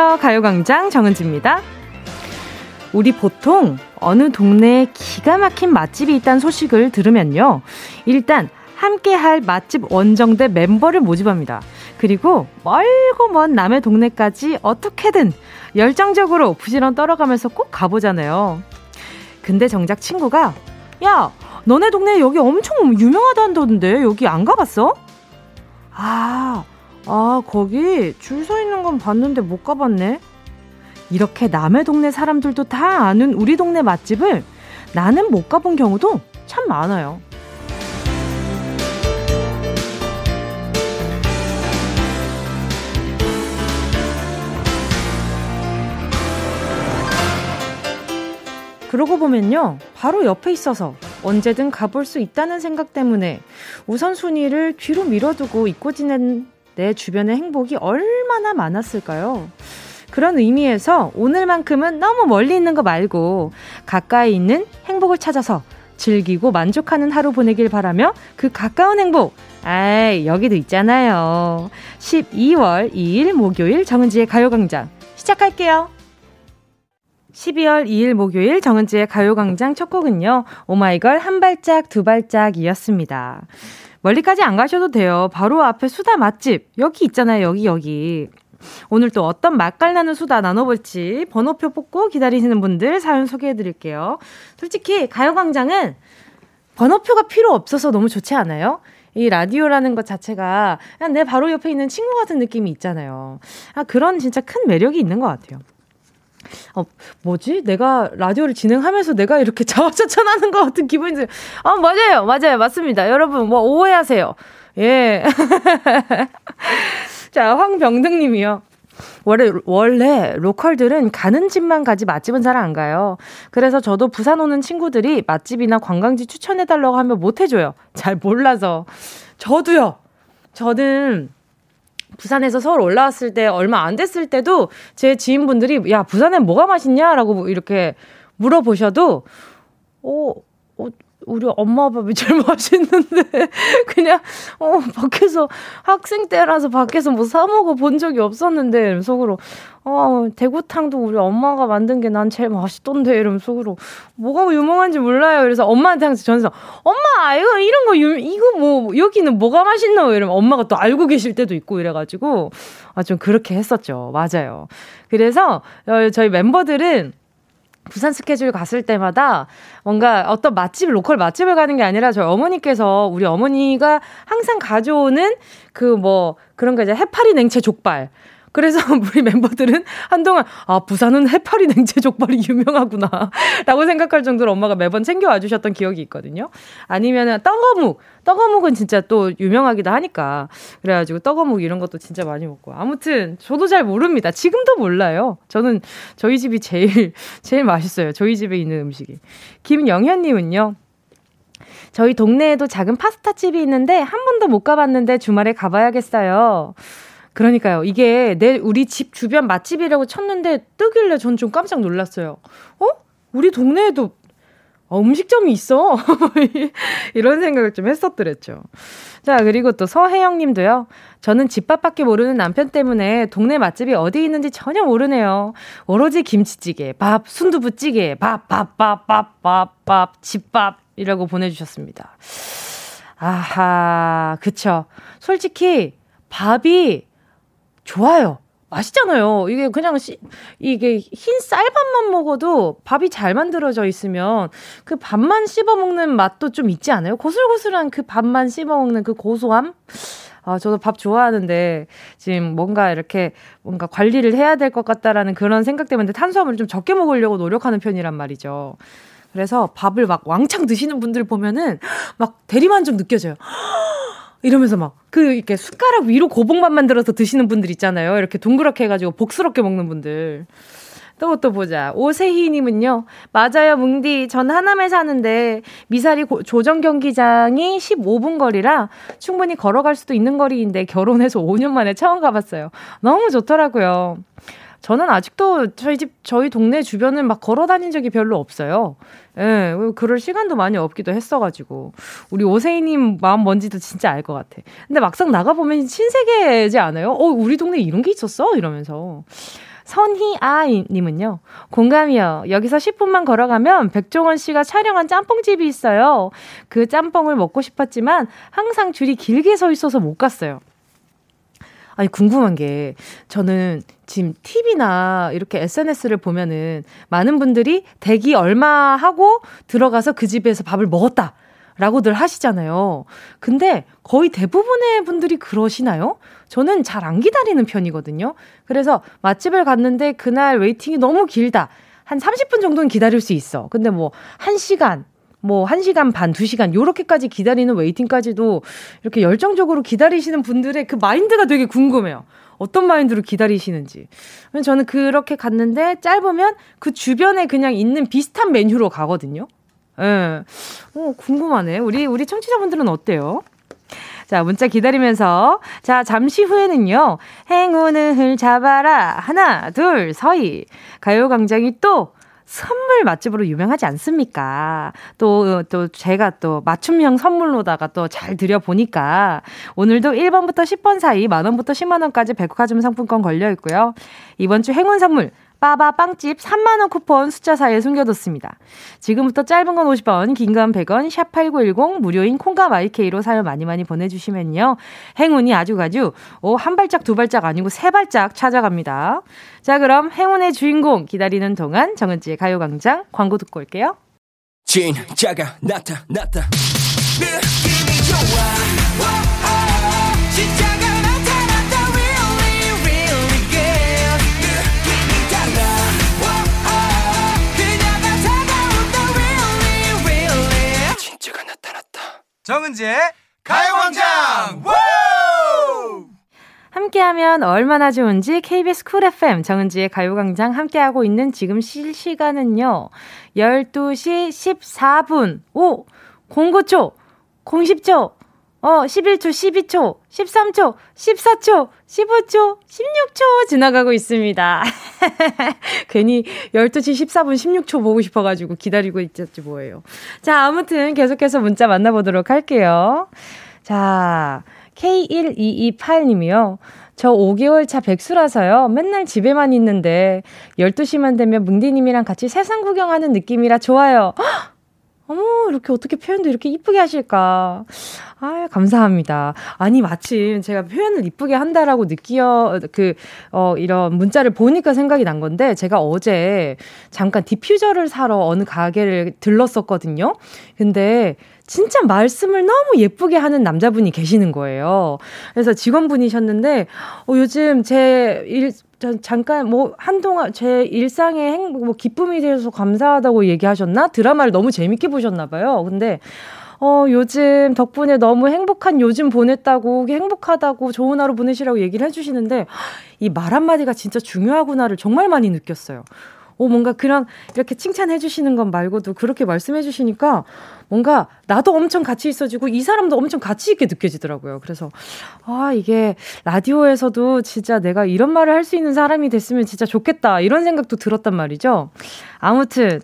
안녕하세요. 가요광장 정은지입니다. 우리 보통 어느 동네에 기가 막힌 맛집이 있다는 소식을 들으면요. 일단 함께 할 맛집 원정대 멤버를 모집합니다. 그리고 멀고 먼 남의 동네까지 어떻게든 열정적으로 부지런 떨어가면서 꼭 가보잖아요. 근데 정작 친구가 야 너네 동네 여기 엄청 유명하다던데 여기 안 가봤어? 아, 아 거기 줄 서 있는 건 봤는데 못 가봤네. 이렇게 남의 동네 사람들도 다 아는 우리 동네 맛집을 나는 못 가본 경우도 참 많아요. 그러고 보면요. 바로 옆에 있어서 언제든 가볼 수 있다는 생각 때문에 우선순위를 뒤로 밀어두고 잊고 지낸 내 주변의 행복이 얼마나 많았을까요? 그런 의미에서 오늘만큼은 너무 멀리 있는 거 말고 가까이 있는 행복을 찾아서 즐기고 만족하는 하루 보내길 바라며 그 가까운 행복, 아이, 여기도 있잖아요. 12월 2일 목요일 정은지의 가요광장 시작할게요. 12월 2일 목요일 정은지의 가요광장 첫 곡은요. 오마이걸 한 발짝 두 발짝이었습니다. 멀리까지 안 가셔도 돼요. 바로 앞에 수다 맛집 여기 있잖아요. 여기 여기. 오늘 또 어떤 맛깔나는 수다 나눠볼지 번호표 뽑고 기다리시는 분들 사연 소개해드릴게요. 솔직히 가요광장은 번호표가 필요 없어서 너무 좋지 않아요? 이 라디오라는 것 자체가 그냥 내 바로 옆에 있는 친구 같은 느낌이 있잖아요. 아, 그런 진짜 큰 매력이 있는 것 같아요. 어, 뭐지? 내가 라디오를 진행하면서 내가 이렇게 자화자찬하는 것 같은 기분이 들어요. 아, 맞아요. 맞아요. 맞습니다. 여러분, 뭐, 오해하세요. 예. 자, 황병등 님이요. 원래, 원래 로컬들은 가는 집만 가지 맛집은 잘 안 가요. 그래서 저도 부산 오는 친구들이 맛집이나 관광지 추천해달라고 하면 못 해줘요. 잘 몰라서. 저도요. 저는 부산에서 서울 올라왔을 때 얼마 안 됐을 때도 제 지인분들이 야 부산에 뭐가 맛있냐라고 이렇게 물어보셔도 어, 어 우리 엄마 밥이 제일 맛있는데 그냥 어 밖에서 학생 때라서 밖에서 뭐 사 먹어 본 적이 없었는데 속으로 어 대구탕도 우리 엄마가 만든 게 난 제일 맛있던데 이러면 속으로 뭐가 유명한지 몰라요. 그래서 엄마한테 항상 전해서 엄마 이거 이런 거 유, 이거 뭐 여기는 뭐가 맛있노 이러면 엄마가 또 알고 계실 때도 있고 이래가지고 아 좀 그렇게 했었죠. 맞아요. 그래서 어, 저희 멤버들은 부산 스케줄 갔을 때마다 뭔가 어떤 맛집, 로컬 맛집을 가는 게 아니라 저희 어머니께서 우리 어머니가 항상 가져오는 그 뭐 그런 거 이제 해파리 냉채 족발. 그래서 우리 멤버들은 한동안 아 부산은 해파리 냉채 족발이 유명하구나 라고 생각할 정도로 엄마가 매번 챙겨와 주셨던 기억이 있거든요. 아니면은 떡어묵 떡어묵은 진짜 또 유명하기도 하니까 그래가지고 떡어묵 이런 것도 진짜 많이 먹고 아무튼 저도 잘 모릅니다. 지금도 몰라요. 저는 저희 집이 제일 제일 맛있어요. 저희 집에 있는 음식이 김영현님은요. 저희 동네에도 작은 파스타 집이 있는데 한 번도 못 가봤는데 주말에 가봐야겠어요. 그러니까요. 이게 내 우리 집 주변 맛집이라고 쳤는데 뜨길래 전 좀 깜짝 놀랐어요. 어? 우리 동네에도 어, 음식점이 있어. 이런 생각을 좀 했었더랬죠. 자, 그리고 또 서혜영 님도요. 저는 집밥밖에 모르는 남편 때문에 동네 맛집이 어디 있는지 전혀 모르네요. 오로지 김치찌개, 밥, 순두부찌개, 밥, 밥, 밥, 밥, 밥, 밥, 집밥이라고 보내주셨습니다. 아하, 그쵸. 솔직히 밥이 좋아요. 맛있잖아요. 이게 그냥 시, 이게 흰 쌀밥만 먹어도 밥이 잘 만들어져 있으면 그 밥만 씹어 먹는 맛도 좀 있지 않아요? 고슬고슬한 그 밥만 씹어 먹는 그 고소함? 아, 저도 밥 좋아하는데 지금 뭔가 이렇게 뭔가 관리를 해야 될 것 같다라는 그런 생각 때문에 탄수화물을 좀 적게 먹으려고 노력하는 편이란 말이죠. 그래서 밥을 막 왕창 드시는 분들 보면은 막 대리만족 느껴져요. 이러면서 막, 그, 이렇게 숟가락 위로 고봉만 만들어서 드시는 분들 있잖아요. 이렇게 동그랗게 해가지고 복스럽게 먹는 분들. 또, 또 보자. 오세희님은요, 맞아요, 뭉디. 전 하남에 사는데, 미사리 고, 조정 경기장이 15분 거리라 충분히 걸어갈 수도 있는 거리인데, 결혼해서 5년 만에 처음 가봤어요. 너무 좋더라고요. 저는 아직도 저희 집, 저희 동네 주변을 막 걸어 다닌 적이 별로 없어요. 예, 그럴 시간도 많이 없기도 했어가지고. 우리 오세이님 마음 뭔지도 진짜 알 것 같아. 근데 막상 나가보면 신세계지 않아요? 어, 우리 동네 이런 게 있었어? 이러면서. 선희아님은요, 공감이요. 여기서 10분만 걸어가면 백종원 씨가 촬영한 짬뽕집이 있어요. 그 짬뽕을 먹고 싶었지만 항상 줄이 길게 서 있어서 못 갔어요. 아니, 궁금한 게, 저는 지금 TV나 이렇게 SNS를 보면은 많은 분들이 대기 얼마 하고 들어가서 그 집에서 밥을 먹었다. 라고들 하시잖아요. 근데 거의 대부분의 분들이 그러시나요? 저는 잘 안 기다리는 편이거든요. 그래서 맛집을 갔는데 그날 waiting이 너무 길다. 한 30분 정도는 기다릴 수 있어. 근데 뭐, 1시간, 뭐, 1시간 반, 2시간, 요렇게까지 기다리는 waiting까지도 이렇게 열정적으로 기다리시는 분들의 그 마인드가 되게 궁금해요. 어떤 마인드로 기다리시는지. 저는 그렇게 갔는데 짧으면 그 주변에 그냥 있는 비슷한 메뉴로 가거든요. 예. 네. 어, 궁금하네. 우리, 우리 청취자분들은 어때요? 자, 문자 기다리면서. 자, 잠시 후에는요. 행운을 잡아라. 하나, 둘, 서희. 가요광장이 또 선물 맛집으로 유명하지 않습니까? 또, 또 제가 또 맞춤형 선물로다가 또 잘 드려보니까 오늘도 1번부터 10번 사이 만원부터 10만원까지 백화점 상품권 걸려 있고요. 이번 주 행운 선물 빠바 빵집 3만원 쿠폰 숫자 사이에 숨겨뒀습니다. 지금부터 짧은 건 50원, 긴 건 100원, 샵8910 무료인 콩과 마이케이로 사연 많이 많이 보내주시면요. 행운이 아주 아주 오, 한 발짝 두 발짝 아니고 세 발짝 찾아갑니다. 자 그럼 행운의 주인공 기다리는 동안 정은지의 가요광장 광고 듣고 올게요. 진짜가 나타났다. 느낌이 좋아. 정은지의 가요광장! 함께하면 얼마나 좋은지 KBS 쿨 FM 정은지의 가요광장 함께하고 있는 지금 실시간은요 12시 14분 오 09초 09초 어, 11초, 12초, 13초, 14초, 15초, 16초 지나가고 있습니다. 괜히 12시 14분 16초 보고 싶어가지고 기다리고 있었지 뭐예요. 자, 아무튼 계속해서 문자 만나보도록 할게요. 자, K1228님이요. 저 5개월 차 백수라서요. 맨날 집에만 있는데 12시만 되면 뭉디님이랑 같이 세상 구경하는 느낌이라 좋아요. 어머, 이렇게 어떻게 표현도 이렇게 이쁘게 하실까. 아 감사합니다. 아니, 마침 제가 표현을 이쁘게 한다라고 느끼어, 그, 어, 이런 문자를 보니까 생각이 난 건데, 제가 어제 잠깐 디퓨저를 사러 어느 가게를 들렀었거든요. 근데, 진짜 말씀을 너무 예쁘게 하는 남자분이 계시는 거예요. 그래서 직원분이셨는데, 어, 요즘 제 일, 잠깐 뭐 한동안 제 일상의 행복, 뭐 기쁨이 되어서 감사하다고 얘기하셨나? 드라마를 너무 재밌게 보셨나 봐요. 근데 어, 요즘 덕분에 너무 행복한 요즘 보냈다고, 행복하다고, 좋은 하루 보내시라고 얘기를 해주시는데, 이 말 한마디가 진짜 중요하구나를 정말 많이 느꼈어요. 오, 뭔가 그런, 이렇게 칭찬해 주시는 것 말고도 그렇게 말씀해 주시니까 뭔가 나도 엄청 같이 있어지고 이 사람도 엄청 같이 있게 느껴지더라고요. 그래서, 아, 이게 라디오에서도 진짜 내가 이런 말을 할 수 있는 사람이 됐으면 진짜 좋겠다. 이런 생각도 들었단 말이죠. 아무튼,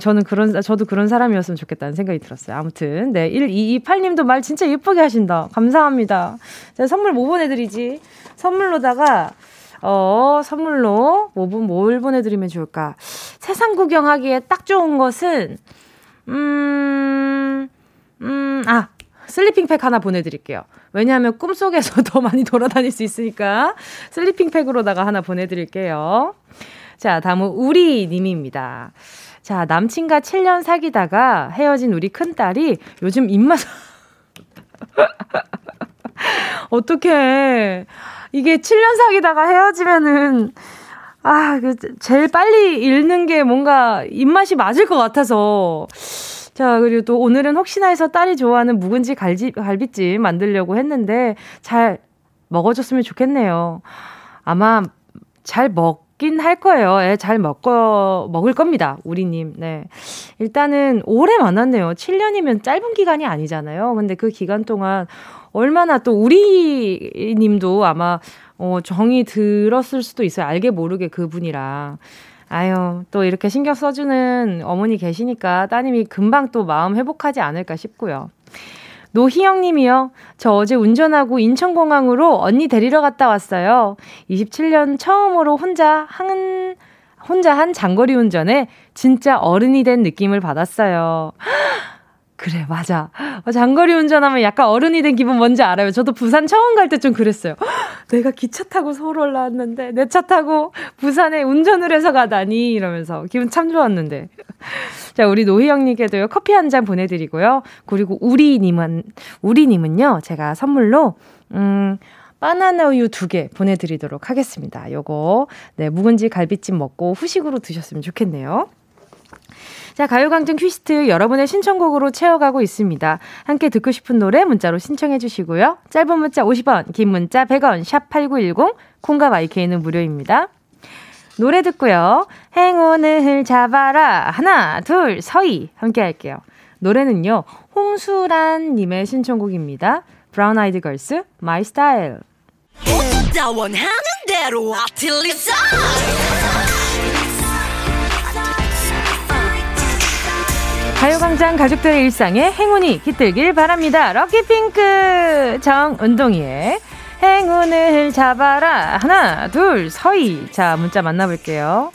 저는 그런, 저도 그런 사람이었으면 좋겠다는 생각이 들었어요. 아무튼, 네. 1228님도 말 진짜 예쁘게 하신다. 감사합니다. 제가 선물 뭐 보내드리지? 선물로다가, 어, 선물로 뭐, 뭘 보내드리면 좋을까? 세상 구경하기에 딱 좋은 것은, 음, 음, 아, 슬리핑팩 하나 보내드릴게요. 왜냐하면 꿈속에서 더 많이 돌아다닐 수 있으니까 슬리핑팩으로다가 하나 보내드릴게요. 자, 다음은 우리 님입니다. 자, 남친과 7년 사귀다가 헤어진 우리 큰딸이 요즘 입맛, 어떡해. 이게 7년 사귀다가 헤어지면은, 아, 그, 제일 빨리 잃는 게 뭔가 입맛이 맞을 것 같아서. 자, 그리고 또 오늘은 혹시나 해서 딸이 좋아하는 묵은지 갈지, 갈비찜 만들려고 했는데 잘 먹어줬으면 좋겠네요. 아마 잘 먹, 먹긴 할 거예요. 예, 잘 먹고, 먹을 겁니다. 우리님. 네. 일단은 오래 만났네요. 7년이면 짧은 기간이 아니잖아요. 근데 그 기간 동안 얼마나 또 우리 님도 아마 어, 정이 들었을 수도 있어요. 알게 모르게 그분이랑. 아유, 또 이렇게 신경 써주는 어머니 계시니까 따님이 금방 또 마음 회복하지 않을까 싶고요. 노희영 님이요. 저 어제 운전하고 인천공항으로 언니 데리러 갔다 왔어요. 27년 처음으로 혼자 한, 혼자 한 장거리 운전에 진짜 어른이 된 느낌을 받았어요. 그래, 맞아. 어, 장거리 운전하면 약간 어른이 된 기분 뭔지 알아요. 저도 부산 처음 갈 때 좀 그랬어요. 내가 기차 타고 서울 올라왔는데, 내 차 타고 부산에 운전을 해서 가다니, 이러면서 기분 참 좋았는데. 자, 우리 노희영님께도요, 커피 한 잔 보내드리고요. 그리고 우리님은, 우리님은요, 제가 선물로, 음, 바나나 우유 두 개 보내드리도록 하겠습니다. 요거, 네, 묵은지 갈비찜 먹고 후식으로 드셨으면 좋겠네요. 자, 가요광장 request 여러분의 신청곡으로 채워가고 있습니다. 함께 듣고 싶은 노래 문자로 신청해 주시고요. 짧은 문자 50원, 긴 문자 100원, 샵 8910, 콩과 마이케이는 무료입니다. 노래 듣고요. 행운을 잡아라. 하나, 둘, 서희. 함께 할게요. 노래는요, 홍수란 님의 신청곡입니다. 브라운 아이드 걸스, My Style. 가요광장 가족들의 일상에 행운이 깃들길 바랍니다. 럭키핑크 정은동이의 행운을 잡아라. 하나, 둘, 서희. 자, 문자 만나볼게요.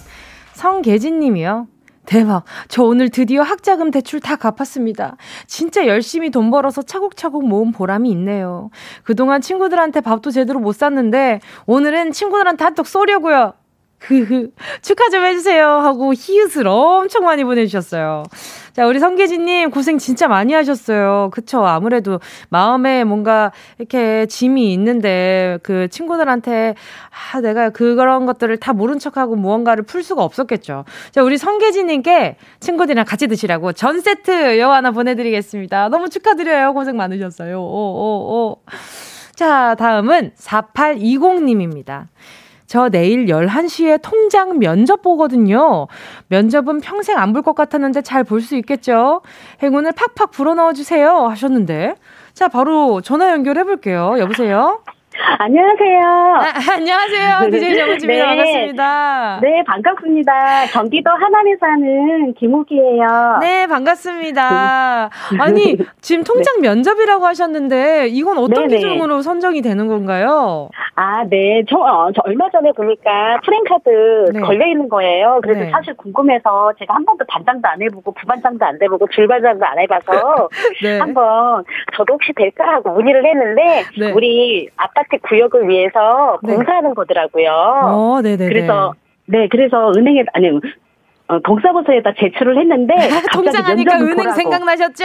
성계진 님이요. 대박. 저 오늘 드디어 학자금 대출 다 갚았습니다. 진짜 열심히 돈 벌어서 차곡차곡 모은 보람이 있네요. 그동안 친구들한테 밥도 제대로 못 샀는데 오늘은 친구들한테 한턱 쏘려고요. 흐흐. 축하 좀 해주세요. 하고 히읗을 엄청 많이 보내주셨어요. 자, 우리 성계진님 고생 진짜 많이 하셨어요. 그쵸. 아무래도 마음에 뭔가 이렇게 짐이 있는데 그 친구들한테 아, 내가 그런 것들을 다 모른 척하고 무언가를 풀 수가 없었겠죠. 자, 우리 성계진님께 친구들이랑 같이 드시라고 전 세트 여 하나 보내드리겠습니다. 너무 축하드려요. 고생 많으셨어요. 오, 오, 오. 자, 다음은 4820님입니다. 저 내일 11시에 통장 면접 보거든요. 면접은 평생 안 볼 것 같았는데 잘 볼 수 있겠죠? 행운을 팍팍 불어넣어 주세요. 하셨는데. 자, 바로 전화 연결해 볼게요. 여보세요? 안녕하세요. 아, 안녕하세요. DJ 정은지입니다. 네. 반갑습니다. 네, 반갑습니다. 경기도 하남에 사는 김우기예요. 네, 반갑습니다. 아니, 지금 통장 네. 면접이라고 하셨는데 이건 어떤 네네. 기준으로 선정이 되는 건가요? 아, 네. 저, 어, 저 얼마 전에 보니까 프랭카드 네. 걸려 있는 거예요. 그래서 네. 사실 궁금해서 제가 한 번도 반장도 안 해보고 부반장도 안 해보고 줄반장도 안 해봐서 네. 한번 저도 혹시 될까 하고 문의를 했는데 네. 우리 아 파트 구역을 위해서 네. 공사하는 거더라고요. 어, 네네. 그래서 네, 그래서 은행에 아니 어, 동사무소에다 제출을 했는데 통장하니까 은행 보라고. 생각나셨죠?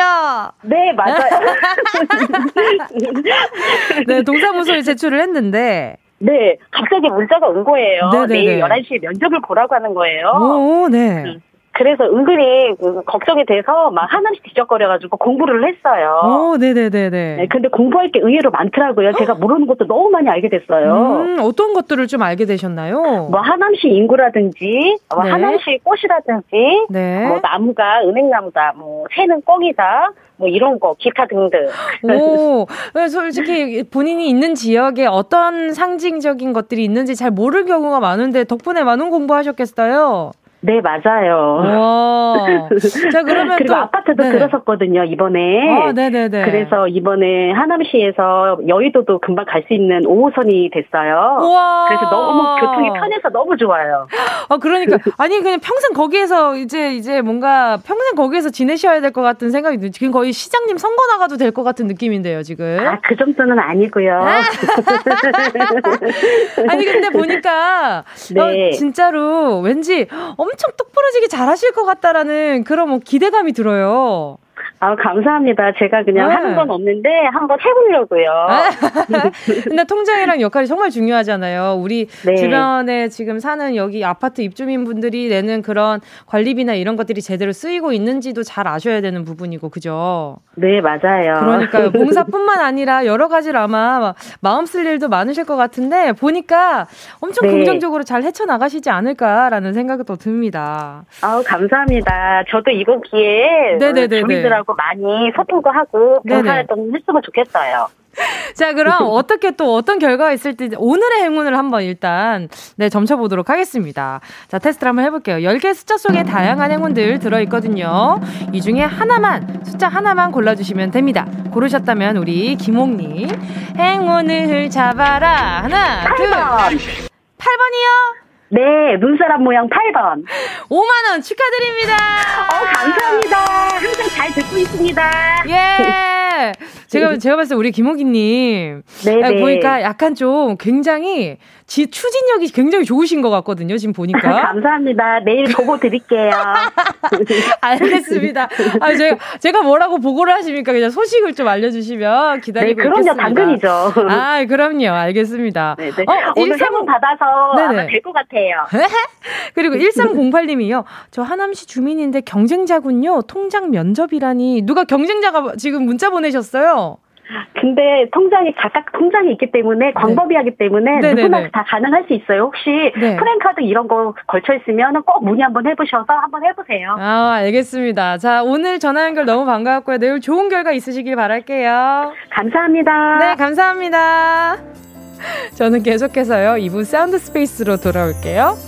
네 맞아요. 네 동사무소에 제출을 했는데 네 갑자기 문자가 온 거예요. 네네네. 내일 11시에 면접을 보라고 하는 거예요. 오, 네. 음. 그래서 은근히 그 걱정이 돼서 막 하나씩 뒤적거려가지고 공부를 했어요. 오, 네네네네. 네, 근데 공부할 게 의외로 많더라고요. 제가 모르는 것도 너무 많이 알게 됐어요. 음, 어떤 것들을 좀 알게 되셨나요? 뭐 하남시 인구라든지, 뭐 네. 하남시 꽃이라든지, 네. 뭐 나무가 은행나무다, 뭐 새는 꽁이다, 뭐 이런 거 기타 등등. 오, 솔직히 본인이 있는 지역에 어떤 상징적인 것들이 있는지 잘 모를 경우가 많은데 덕분에 많은 공부하셨겠어요. 네, 맞아요. 자, 그러면 그리고 또, 아파트도 네. 들었었거든요, 이번에. 아, 네네네. 그래서 이번에 하남시에서 여의도도 금방 갈 수 있는 5호선이 됐어요. 우와. 그래서 너무 교통이 편해서 너무 좋아요. 아, 그러니까. 아니, 그냥 평생 거기에서 이제, 이제 뭔가 평생 거기에서 지내셔야 될 것 같은 생각이 드 지금 거의 시장님 선거 나가도 될 것 같은 느낌인데요, 지금. 아, 그 정도는 아니고요. 아니, 근데 보니까. 네. 어, 진짜로 왠지 엄청 똑부러지게 잘하실 것 같다라는 그런 뭐 기대감이 들어요. 아, 감사합니다. 제가 그냥 네. 하는 건 없는데 한번 해보려고요. 근데 통장이랑 역할이 정말 중요하잖아요. 우리 네. 주변에 지금 사는 여기 아파트 입주민분들이 내는 그런 관리비나 이런 것들이 제대로 쓰이고 있는지도 잘 아셔야 되는 부분이고, 그죠? 네, 맞아요. 그러니까요. 봉사뿐만 아니라 여러 가지로 아마 마음 쓸 일도 많으실 것 같은데 보니까 엄청 네. 긍정적으로 잘 헤쳐나가시지 않을까라는 생각이 또 듭니다. 아우, 감사합니다. 저도 이번 기회에 네네네 네. 주민들하고 하고 많이 소통도 하고 봉사활동 했으면 좋겠어요. 자, 그럼 어떻게 또 어떤 결과가 있을지 오늘의 행운을 한번 일단 네, 점쳐보도록 하겠습니다. 자, 테스트를 한번 해볼게요. 10개 숫자 속에 다양한 행운들 들어있거든요. 이 중에 하나만, 숫자 하나만 골라주시면 됩니다. 고르셨다면 우리 김홍님. 행운을 잡아라. 하나, 8번. 둘. 8번이요? 네, 눈사람 모양 8번. 5만원 축하드립니다. 어, 감사합니다. 항상 잘 듣고 있습니다. 예. 제가, 제가 봤을 때 우리 김호기님. 네. 보니까 약간 좀 굉장히 지, 추진력이 굉장히 좋으신 것 같거든요. 지금 보니까. 감사합니다. 내일 보고 드릴게요. 알겠습니다. 아, 제가, 제가 뭐라고 보고를 하십니까? 그냥 소식을 좀 알려주시면 기다리고 네, 그럼요. 있겠습니다. 당근이죠. 아, 그럼요. 알겠습니다. 네네. 어, 오늘 13... 세분 받아서 될것 같아요. 그리고 1308님이요. 저 하남시 주민인데 경쟁자군요. 통장 면접이라니. 누가 경쟁자가 지금 문자 보내셨어요? 근데 통장이 각각 통장이 있기 때문에 광범위하기 때문에 네. 누구나 다 가능할 수 있어요. 혹시 네. 프랜카드 이런 거 걸쳐 있으면 꼭 문의 한번 해보셔서 한번 해보세요. 아 알겠습니다. 자 오늘 전화 연결 너무 반가웠고요. 내일 좋은 결과 있으시길 바랄게요. 감사합니다. 네 감사합니다. 저는 계속해서요 2부 사운드 스페이스로 돌아올게요.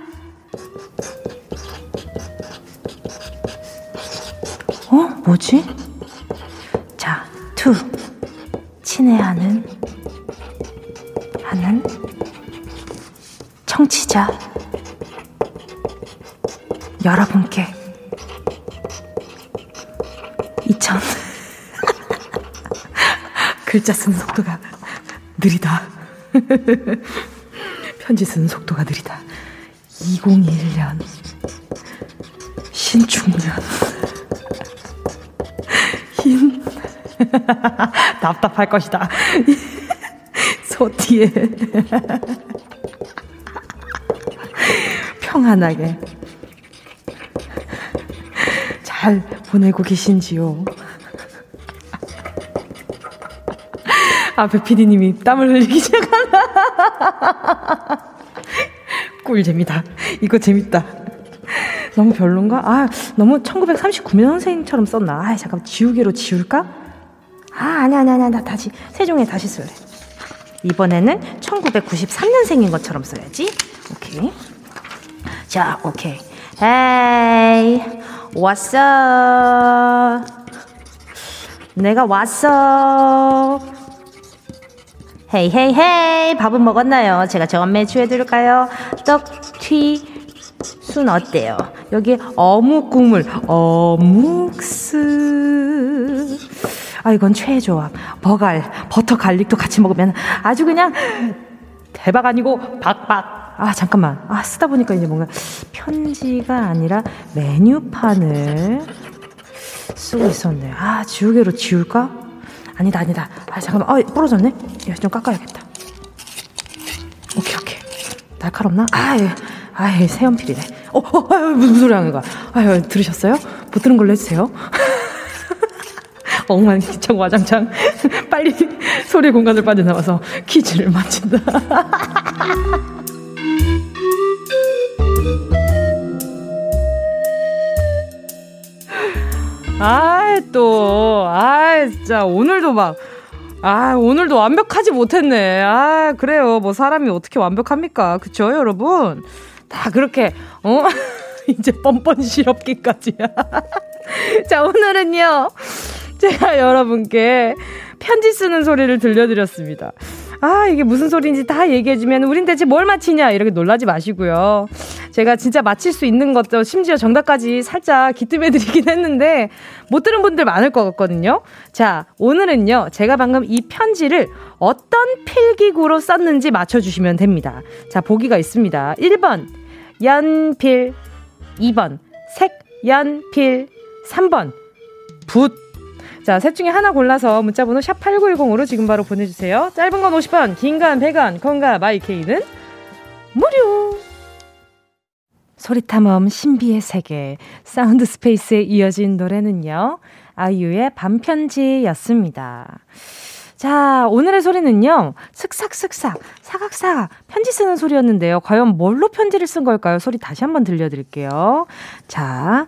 뭐지? 자, 투. 친애하는, 하는, 청취자. 여러분께. 2000. 글자 쓰는 속도가 느리다. 편지 쓰는 속도가 느리다. 2021년. 신축년. 답답할 것이다. 소티에 평안하게 잘 보내고 계신지요? 아, 백피디님이 땀을 흘리기 시작하나. 꿀잼이다. 이거 재밌다. 너무 별론가? 아, 너무 1939년생처럼 썼나? 아, 잠깐 지우개로 지울까? 아, 아니야, 아니야, 아니야. 나 다시, 세종에 다시 쓸래. 이번에는 1993년생인 것처럼 써야지. 오케이. 자, 오케이. 헤이, 왔어. 내가 왔어. 헤이, 헤이, 헤이. 밥은 먹었나요? 제가 저건 매주해드릴까요? 떡, 튀, 순 어때요? 여기 어묵 국물, 어묵스. 아, 이건 최애 조합. 버갈, 버터 갈릭도 같이 먹으면 아주 그냥 대박 아니고 박박. 아, 잠깐만. 아, 쓰다 보니까 이제 뭔가 편지가 아니라 메뉴판을 쓰고 있었네. 아, 지우개로 지울까? 아니다, 아니다. 아, 잠깐만. 아, 부러졌네? 야, 좀 깎아야겠다. 오케이, 오케이. 날카롭나? 아, 예. 아, 예, 새연필이네. 어, 어, 아, 무슨 소리 하는 거야? 아유, 들으셨어요? 못 들은 걸로 해주세요. 엉망진창 와장창 빨리 소리 공간을 빠져나와서 퀴즈를 마친다. 아, 또, 아, 진짜, 오늘도 막, 아, 오늘도 완벽하지 못했네. 아, 그래요. 뭐, 사람이 어떻게 완벽합니까? 그쵸, 여러분? 다 그렇게, 어? 이제 뻔뻔시럽기까지야. 자, 오늘은요. 제가 여러분께 편지 쓰는 소리를 들려드렸습니다. 아, 이게 무슨 소리인지 다 얘기해주면 우린 대체 뭘 맞히냐 이렇게 놀라지 마시고요. 제가 진짜 맞힐 수 있는 것도 심지어 정답까지 살짝 기뜸해드리긴 했는데 못 들은 분들 많을 것 같거든요. 자, 오늘은요. 제가 방금 이 편지를 어떤 필기구로 썼는지 맞춰주시면 됩니다. 자, 보기가 있습니다. 1번 연필 2번 색연필 3번 붓 자, 셋 중에 하나 골라서 문자번호 샵8910으로 지금 바로 보내주세요. 짧은 건 50원, 긴 건 100원, 건가 마이케이는 무료! 소리탐험 신비의 세계, 사운드 스페이스에 이어진 노래는요, 아이유의 밤편지였습니다. 자, 오늘의 소리는요, 슥삭슥삭, 사각사각, 편지 쓰는 소리였는데요. 과연 뭘로 편지를 쓴 걸까요? 소리 다시 한번 들려드릴게요. 자.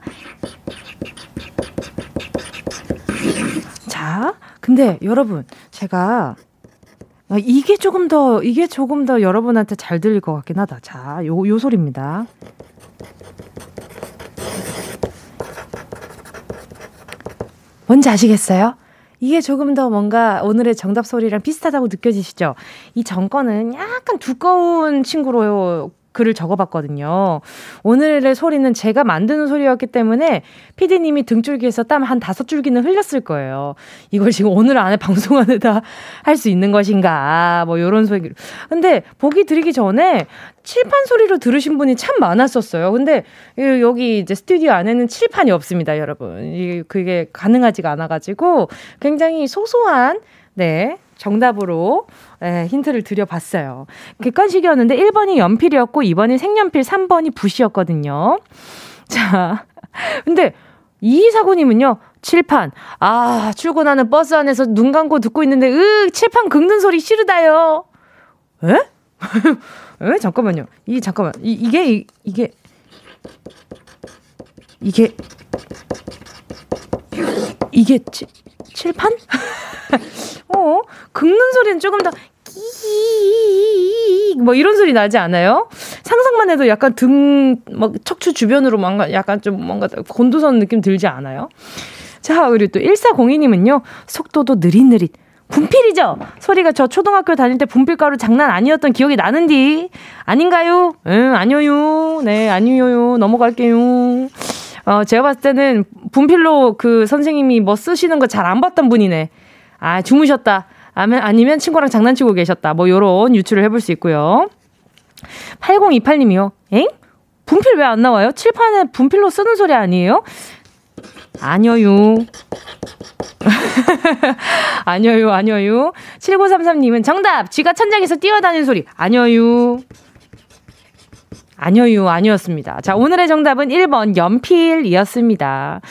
자, 근데 여러분, 제가 아, 이게 조금 더, 이게 조금 더 여러분한테 잘 들릴 것 같긴 하다. 자, 요, 요 소리입니다. 뭔지 아시겠어요? 이게 조금 더 뭔가 오늘의 정답 소리랑 비슷하다고 느껴지시죠? 이 정권은 약간 두꺼운 친구로 글을 적어봤거든요. 오늘의 소리는 제가 만드는 소리였기 때문에 피디님이 등줄기에서 땀 한 다섯 줄기는 흘렸을 거예요. 이걸 지금 오늘 안에 방송 안에 다 할 수 있는 것인가, 뭐, 요런 소리. 근데 보기 드리기 전에 칠판 소리로 들으신 분이 참 많았었어요. 근데 여기 이제 스튜디오 안에는 칠판이 없습니다, 여러분. 이게 그게 가능하지가 않아가지고 굉장히 소소한, 네, 정답으로 예, 힌트를 드려봤어요. 객관식이었는데 1번이 연필이었고 2번이 색연필, 3번이 붓이었거든요. 자, 근데 이사고님은요, 칠판. 아, 출근하는 버스 안에서 눈 감고 듣고 있는데, 으, 칠판 긁는 소리 싫으다요. 에? 에? 잠깐만요. 이, 잠깐만. 이, 이게, 이, 이게, 이게, 이게, 치, 칠판? 어, 긁는 소리는 조금 더, 뭐 이런 소리 나지 않아요? 상상만 해도 약간 등, 막 척추 주변으로 뭔가 약간 좀 뭔가 곤두선 느낌 들지 않아요? 자, 그리고 또 1402님은요, 속도도 느릿느릿. 분필이죠? 소리가 저 초등학교 다닐 때 분필가루 장난 아니었던 기억이 나는디. 아닌가요? 응, 아니요. 네, 아니요. 넘어갈게요. 어, 제가 봤을 때는 분필로 그 선생님이 뭐 쓰시는 거 잘 안 봤던 분이네. 아, 주무셨다. 아니면 친구랑 장난치고 계셨다. 뭐, 요런 유추를 해볼 수 있고요. 8028님이요. 엥? 분필 왜 안 나와요? 칠판에 분필로 쓰는 소리 아니에요? 아니요. 아니요, 아니요. 7933님은 정답! 쥐가 천장에서 뛰어다니는 소리. 아니요. 아니요, 아니었습니다. 자, 오늘의 정답은 1번 연필이었습니다.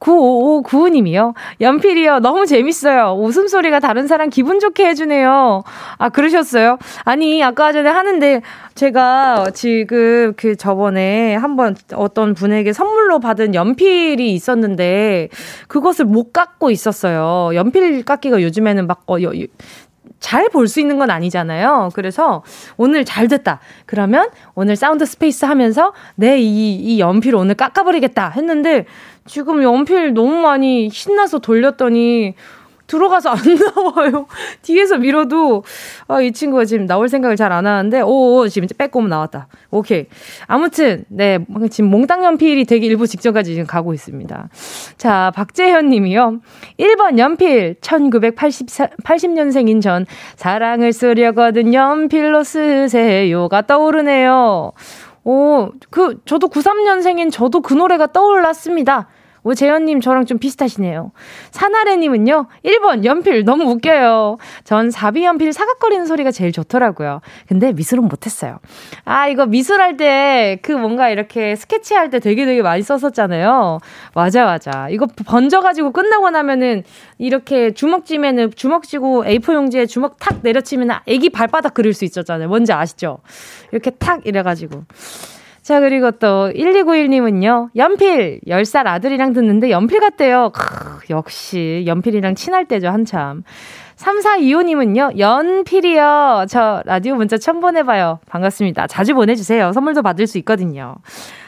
9559님이요. 연필이요. 너무 재밌어요. 웃음소리가 다른 사람 기분 좋게 해주네요. 아, 그러셨어요? 아니, 아까 전에 하는데 제가 지금 그 저번에 한번 어떤 분에게 선물로 받은 연필이 있었는데 그것을 못 깎고 있었어요. 연필 깎기가 요즘에는 막, 어, 잘 볼 수 있는 건 아니잖아요. 그래서 오늘 잘 됐다. 그러면 오늘 사운드 스페이스 하면서 내 이, 이 연필 오늘 깎아버리겠다 했는데 지금 연필 너무 많이 신나서 돌렸더니 들어가서 안 나와요. 뒤에서 밀어도, 아, 이 친구가 지금 나올 생각을 잘 안 하는데, 오, 지금 이제 빼꼼 나왔다. 오케이. 아무튼, 네, 지금 몽땅 연필이 되기 일부 직전까지 지금 가고 있습니다. 자, 박재현 님이요. 1번 연필, 1980년생인 전, 사랑을 쓰려거든 연필로 쓰세요가 떠오르네요. 오, 그, 저도 93년생인 저도 그 노래가 떠올랐습니다. 오, 재현님 저랑 좀 비슷하시네요. 사나래님은요, 1번, 연필 너무 웃겨요. 전 사비 연필 사각거리는 소리가 제일 좋더라고요. 근데 미술은 못했어요. 아, 이거 미술할 때 그 뭔가 이렇게 스케치할 때 되게 되게 많이 썼었잖아요. 맞아, 맞아. 이거 번져가지고 끝나고 나면은 이렇게 주먹 쥐면은 주먹 쥐고 A4 용지에 주먹 탁 내려치면 애기 발바닥 그릴 수 있었잖아요. 뭔지 아시죠? 이렇게 탁 이래가지고. 자, 그리고 또 1291님은요. 연필 10살 아들이랑 듣는데 연필 같대요. 크, 역시 연필이랑 친할 때죠, 한참. 3425님은요. 연필이요. 저 라디오 문자 처음 보내봐요. 반갑습니다. 자주 보내주세요. 선물도 받을 수 있거든요.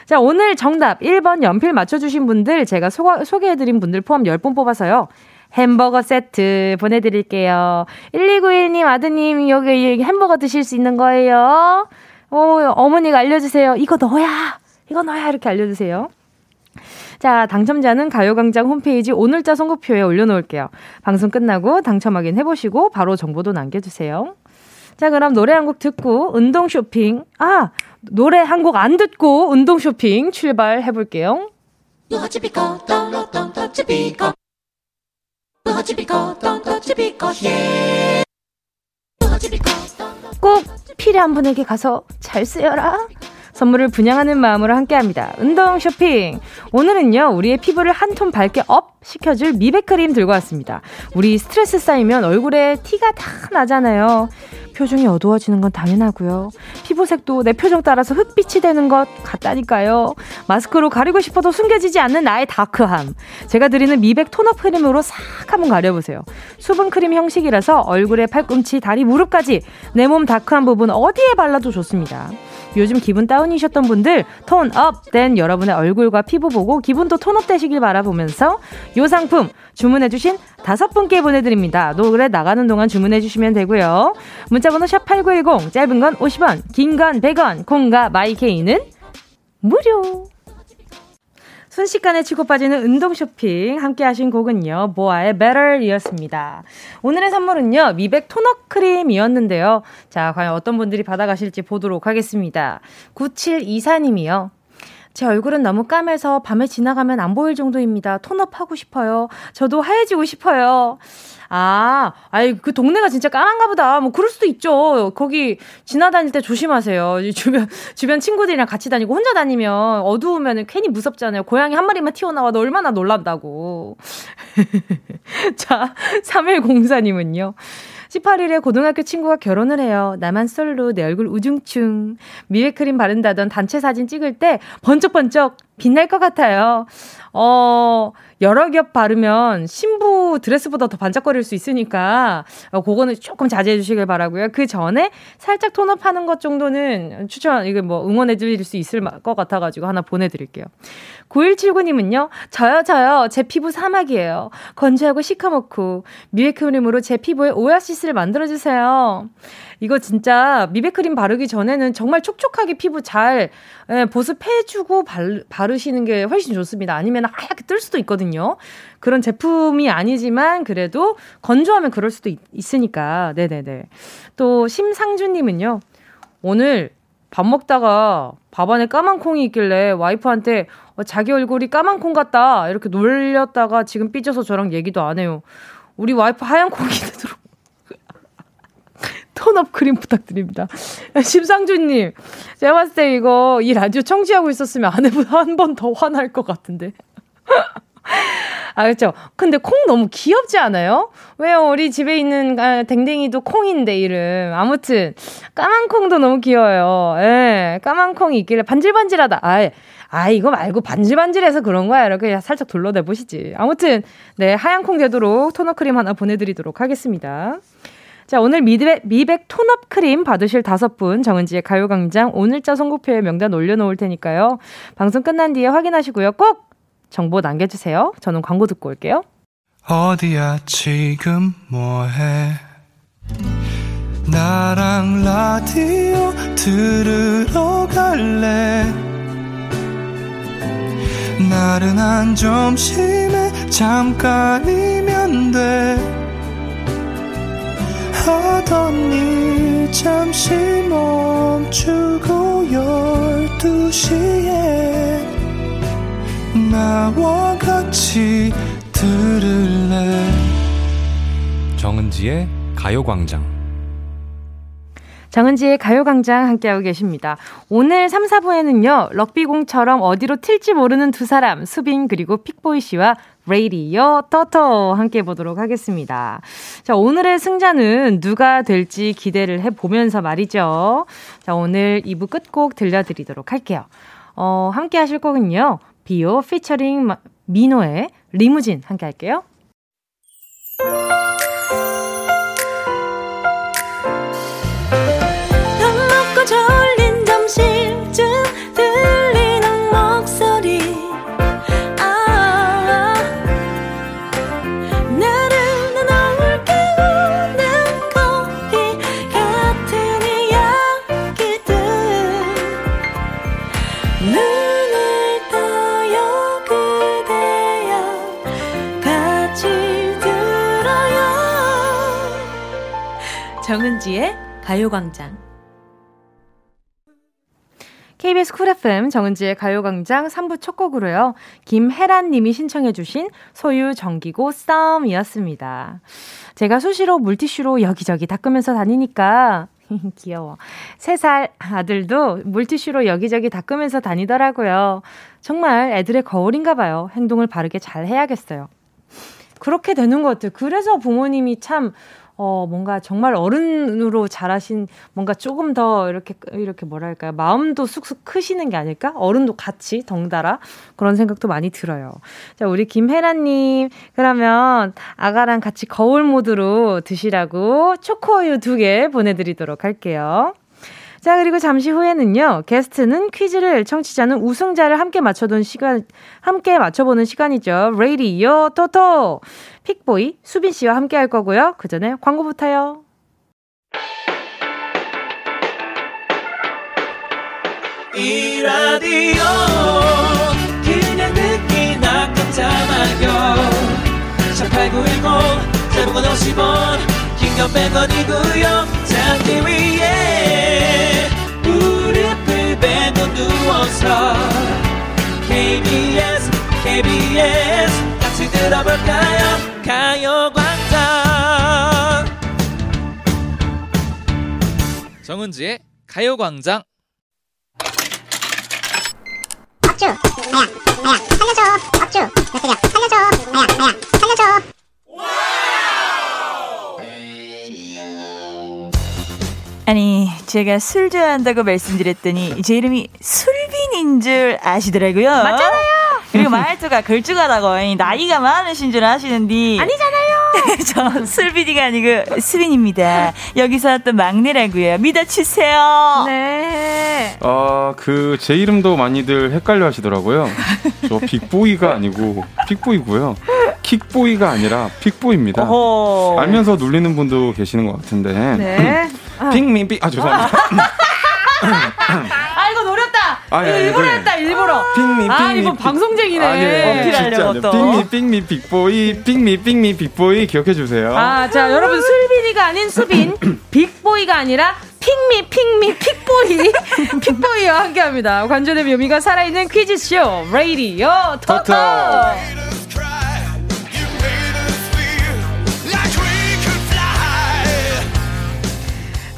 자, 오늘 정답 1번 연필 맞춰주신 분들 제가 소, 소개해드린 분들 포함 10분 뽑아서요. 햄버거 세트 보내드릴게요. 1291님 아드님 여기 햄버거 드실 수 있는 거예요. 어, 어머니가 알려주세요. 이거 너야! 이거 너야! 이렇게 알려주세요. 자, 당첨자는 가요광장 홈페이지 오늘자 선곡표에 올려놓을게요. 방송 끝나고 당첨 확인해보시고 바로 정보도 남겨주세요. 자, 그럼 노래 한 곡 듣고 운동 쇼핑. 아, 노래 한 곡 안 듣고 운동 쇼핑 출발해볼게요. 꼭 필요한 분에게 가서 잘 쓰여라. 선물을 분양하는 마음으로 함께합니다. 운동 쇼핑. 오늘은요, 우리의 피부를 한 톤 밝게 up 시켜줄 미백크림 들고 왔습니다. 우리 스트레스 쌓이면 얼굴에 티가 다 나잖아요. 표정이 어두워지는 건 당연하고요. 피부색도 내 표정 따라서 흑빛이 되는 것 같다니까요. 마스크로 가리고 싶어도 숨겨지지 않는 나의 dark함. 제가 드리는 미백 tone up 크림으로 싹 한번 가려보세요. 수분 크림 형식이라서 얼굴에 팔꿈치, 다리, 무릎까지 내 몸 다크한 부분 어디에 발라도 좋습니다. 요즘 기분 다운이셨던 분들 톤업 된 여러분의 얼굴과 피부 보고 기분도 톤업 되시길 바라보면서 요 상품 주문해주신 다섯 분께 보내드립니다. 노래 나가는 동안 주문해주시면 되고요. 문자번호 샵8910 짧은 건 50원 긴 건 100원 콩과 마이케이는 무료 순식간에 치고 빠지는 운동 쇼핑 함께 하신 곡은요. 보아의 Better이었습니다. 오늘의 선물은요. 미백 토너 크림이었는데요. 자, 과연 어떤 분들이 받아가실지 보도록 하겠습니다. 9724님이요. 제 얼굴은 너무 까매서 밤에 지나가면 안 보일 정도입니다. 톤업 하고 싶어요. 저도 하얘지고 싶어요. 아, 아이, 그 동네가 진짜 까만가 보다. 뭐, 그럴 수도 있죠. 거기 지나다닐 때 조심하세요. 주변, 주변 친구들이랑 같이 다니고 혼자 다니면 어두우면 괜히 무섭잖아요. 고양이 한 마리만 튀어나와도 얼마나 놀란다고. 자, 3104님은요. 18일에 고등학교 친구가 결혼을 해요. 나만 솔로 내 얼굴 우중충. 미백크림 바른다던 단체 사진 찍을 때 번쩍번쩍 빛날 것 같아요. 어, 여러 겹 바르면 신부 드레스보다 더 반짝거릴 수 있으니까 어, 그거는 조금 자제해 주시길 바라고요. 그 전에 살짝 톤업 하는 것 정도는 추천, 이게 뭐 응원해 드릴 수 있을 것 같아 가지고 하나 보내 드릴게요. 9179님은요, 저요, 저요. 제 피부 사막이에요. 건조하고 시커멓고, 미백크림으로 제 피부에 오아시스를 만들어주세요. 이거 진짜 미백크림 바르기 전에는 정말 촉촉하게 피부 잘 예, 보습해주고 발, 바르시는 게 훨씬 좋습니다. 아니면 하얗게 뜰 수도 있거든요. 그런 제품이 아니지만 그래도 건조하면 그럴 수도 있, 있으니까. 네네네. 또 심상준님은요. 오늘 밥 먹다가 밥 안에 까만 콩이 있길래 와이프한테 어, 자기 얼굴이 까만 콩 같다 이렇게 놀렸다가 지금 삐져서 저랑 얘기도 안 해요. 우리 와이프 하얀 콩이 되도록 톤업 크림 부탁드립니다. 심상준님, 제가 봤을 때 이거 이 라디오 청취하고 있었으면 아내분 한 번 더 화날 것 같은데. 아, 그렇죠. 근데 콩 너무 귀엽지 않아요? 왜요? 우리 집에 있는 아, 댕댕이도 콩인데, 이름. 아무튼, 까만 콩도 너무 귀여워요. 예, 까만 콩이 있길래 반질반질하다. 아, 아, 이거 말고 반질반질해서 그런 거야. 이렇게 살짝 둘러내 보시지. 아무튼, 네, 하얀 콩 되도록 토너 크림 하나 보내드리도록 하겠습니다. 자, 오늘 미백, 미백 톤업 크림 받으실 다섯 분 정은지의 가요광장 오늘자 선곡표에 명단 올려놓을 테니까요. 방송 끝난 뒤에 확인하시고요. 꼭 정보 남겨주세요. 저는 광고 듣고 올게요. 어디야 지금 뭐해 나랑 라디오 들으러 갈래 나른한 점심에 잠깐이면 돼 하던 일 잠시 멈추고 열두 시에 나와 같이 들을래 정은지의 가요광장 정은지의 가요광장 함께하고 계십니다. 오늘 3, 4부에는요, 럭비공처럼 어디로 튈지 모르는 두 사람, 수빈 그리고 픽보이 씨와 레이디어 터터 함께 보도록 하겠습니다. 자, 오늘의 승자는 누가 될지 기대를 해보면서 말이죠. 자, 오늘 2부 끝곡 들려드리도록 할게요. 어, 함께 하실 곡은요, 비오 피처링 미노의 리무진 함께 할게요. 정은지의 가요광장. KBS 쿨 FM 정은지의 가요광장 3부 첫 곡으로요. 김혜란 님이 신청해주신 소유 정기고 썸이었습니다. 제가 수시로 물티슈로 여기저기 닦으면서 다니니까 귀여워. 3살 아들도 물티슈로 여기저기 닦으면서 다니더라고요. 정말 애들의 거울인가 봐요. 행동을 바르게 잘 해야겠어요. 그렇게 되는 것 같아요. 그래서 부모님이 참 어, 뭔가 정말 어른으로 자라신 뭔가 조금 더 이렇게, 이렇게 뭐랄까요. 마음도 쑥쑥 크시는 게 아닐까? 어른도 같이 덩달아 그런 생각도 많이 들어요. 자, 우리 김혜라님. 그러면 아가랑 같이 거울 모드로 드시라고 초코우유 두 개 보내드리도록 할게요. 자, 그리고 잠시 후에는요, 게스트는 퀴즈를 청취자는 우승자를 함께 맞춰둔 시간, 함께 맞춰보는 시간이죠. 레이디요, 토토! 픽보이, 수빈 씨와 함께 할 거고요. 그 전에 광고부터요. 이 라디오 그냥 듣기나 깜짝마요 18910 대목원 50원 긴건 100원이고요 잡기 위해 누워서 KBS KBS 같이 들어볼까요? 가요광장. 정은지의 가요광장. 업주. 아야 아야 살려줘. 업주. 몇 살이야 살려줘. 아야 아야 살려줘 아니 제가 술 좋아한다고 말씀드렸더니 제 이름이 술빈인 줄 아시더라고요. 맞잖아요. 그리고 말투가 걸쭉하다고 나이가 많으신 줄 아시는데 아니잖아요. 저 술빈이가 아니고 수빈입니다. 여기서 또 막내라고요. 믿어주세요. 네. 아, 그, 제 이름도 많이들 헷갈려 하시더라고요. 저 빅보이가 아니고 픽보이고요. 킥보이가 아니라 픽보이입니다. 어허. 알면서 놀리는 분도 계시는 것 같은데. 네. 픽, 아, 죄송합니다. 아 이거 노렸다. 아, 이거 예, 일부러 네. 했다 일부러. pick me pick me. 아 이거 방송쟁이네. 아, 네. 어필하려고 또. pick me pick me 픽보이 pick me pick me 픽보이 기억해 주세요. 아자 여러분 술빈이가 아닌 수빈 빅보이가 아니라 pick me pick me 픽보이 픽보이와 함께합니다. 관전의 묘미가 살아있는 퀴즈쇼 레이디오 토토.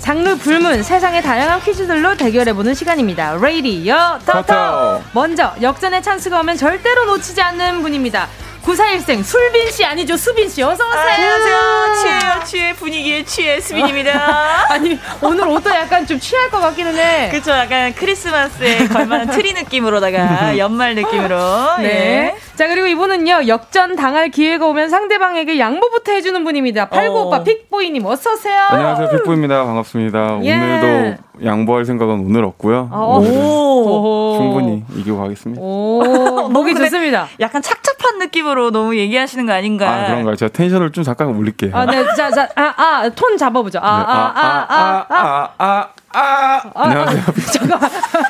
장르 불문 세상의 다양한 퀴즈들로 대결해보는 시간입니다. 레이디어 터터. 먼저 역전의 찬스가 오면 절대로 놓치지 않는 분입니다. 94일생 술빈 씨 아니죠 수빈 씨 어서 오세요. 안녕하세요. 취해요 취해 분위기에 취해 수빈입니다. 아니 오늘 옷도 약간 좀 취할 것 같기는 해. 그렇죠. 약간 크리스마스에 걸만한 트리 느낌으로다가 연말 느낌으로. 네. 예. 자, 그리고 이분은요, 역전 당할 기회가 오면 상대방에게 양보부터 해주는 분입니다. 팔구 어. 오빠 픽보이님, 어서 오세요. 안녕하세요, 픽보입니다. 반갑습니다. 예. 오늘도 양보할 생각은 오늘 없고요. 어. 오. 충분히 이기고 가겠습니다. 오. 목이 좋습니다. 약간 착잡한 느낌으로 너무 얘기하시는 거 아닌가? 아, 그런가요? 제가 텐션을 좀 잠깐 올릴게요. 아, 네. 자, 자, 아, 아, 톤 잡아보죠. 아, 네. 아, 아, 아, 아, 아, 아, 아, 아. 아, 안녕하세요. 잠깐.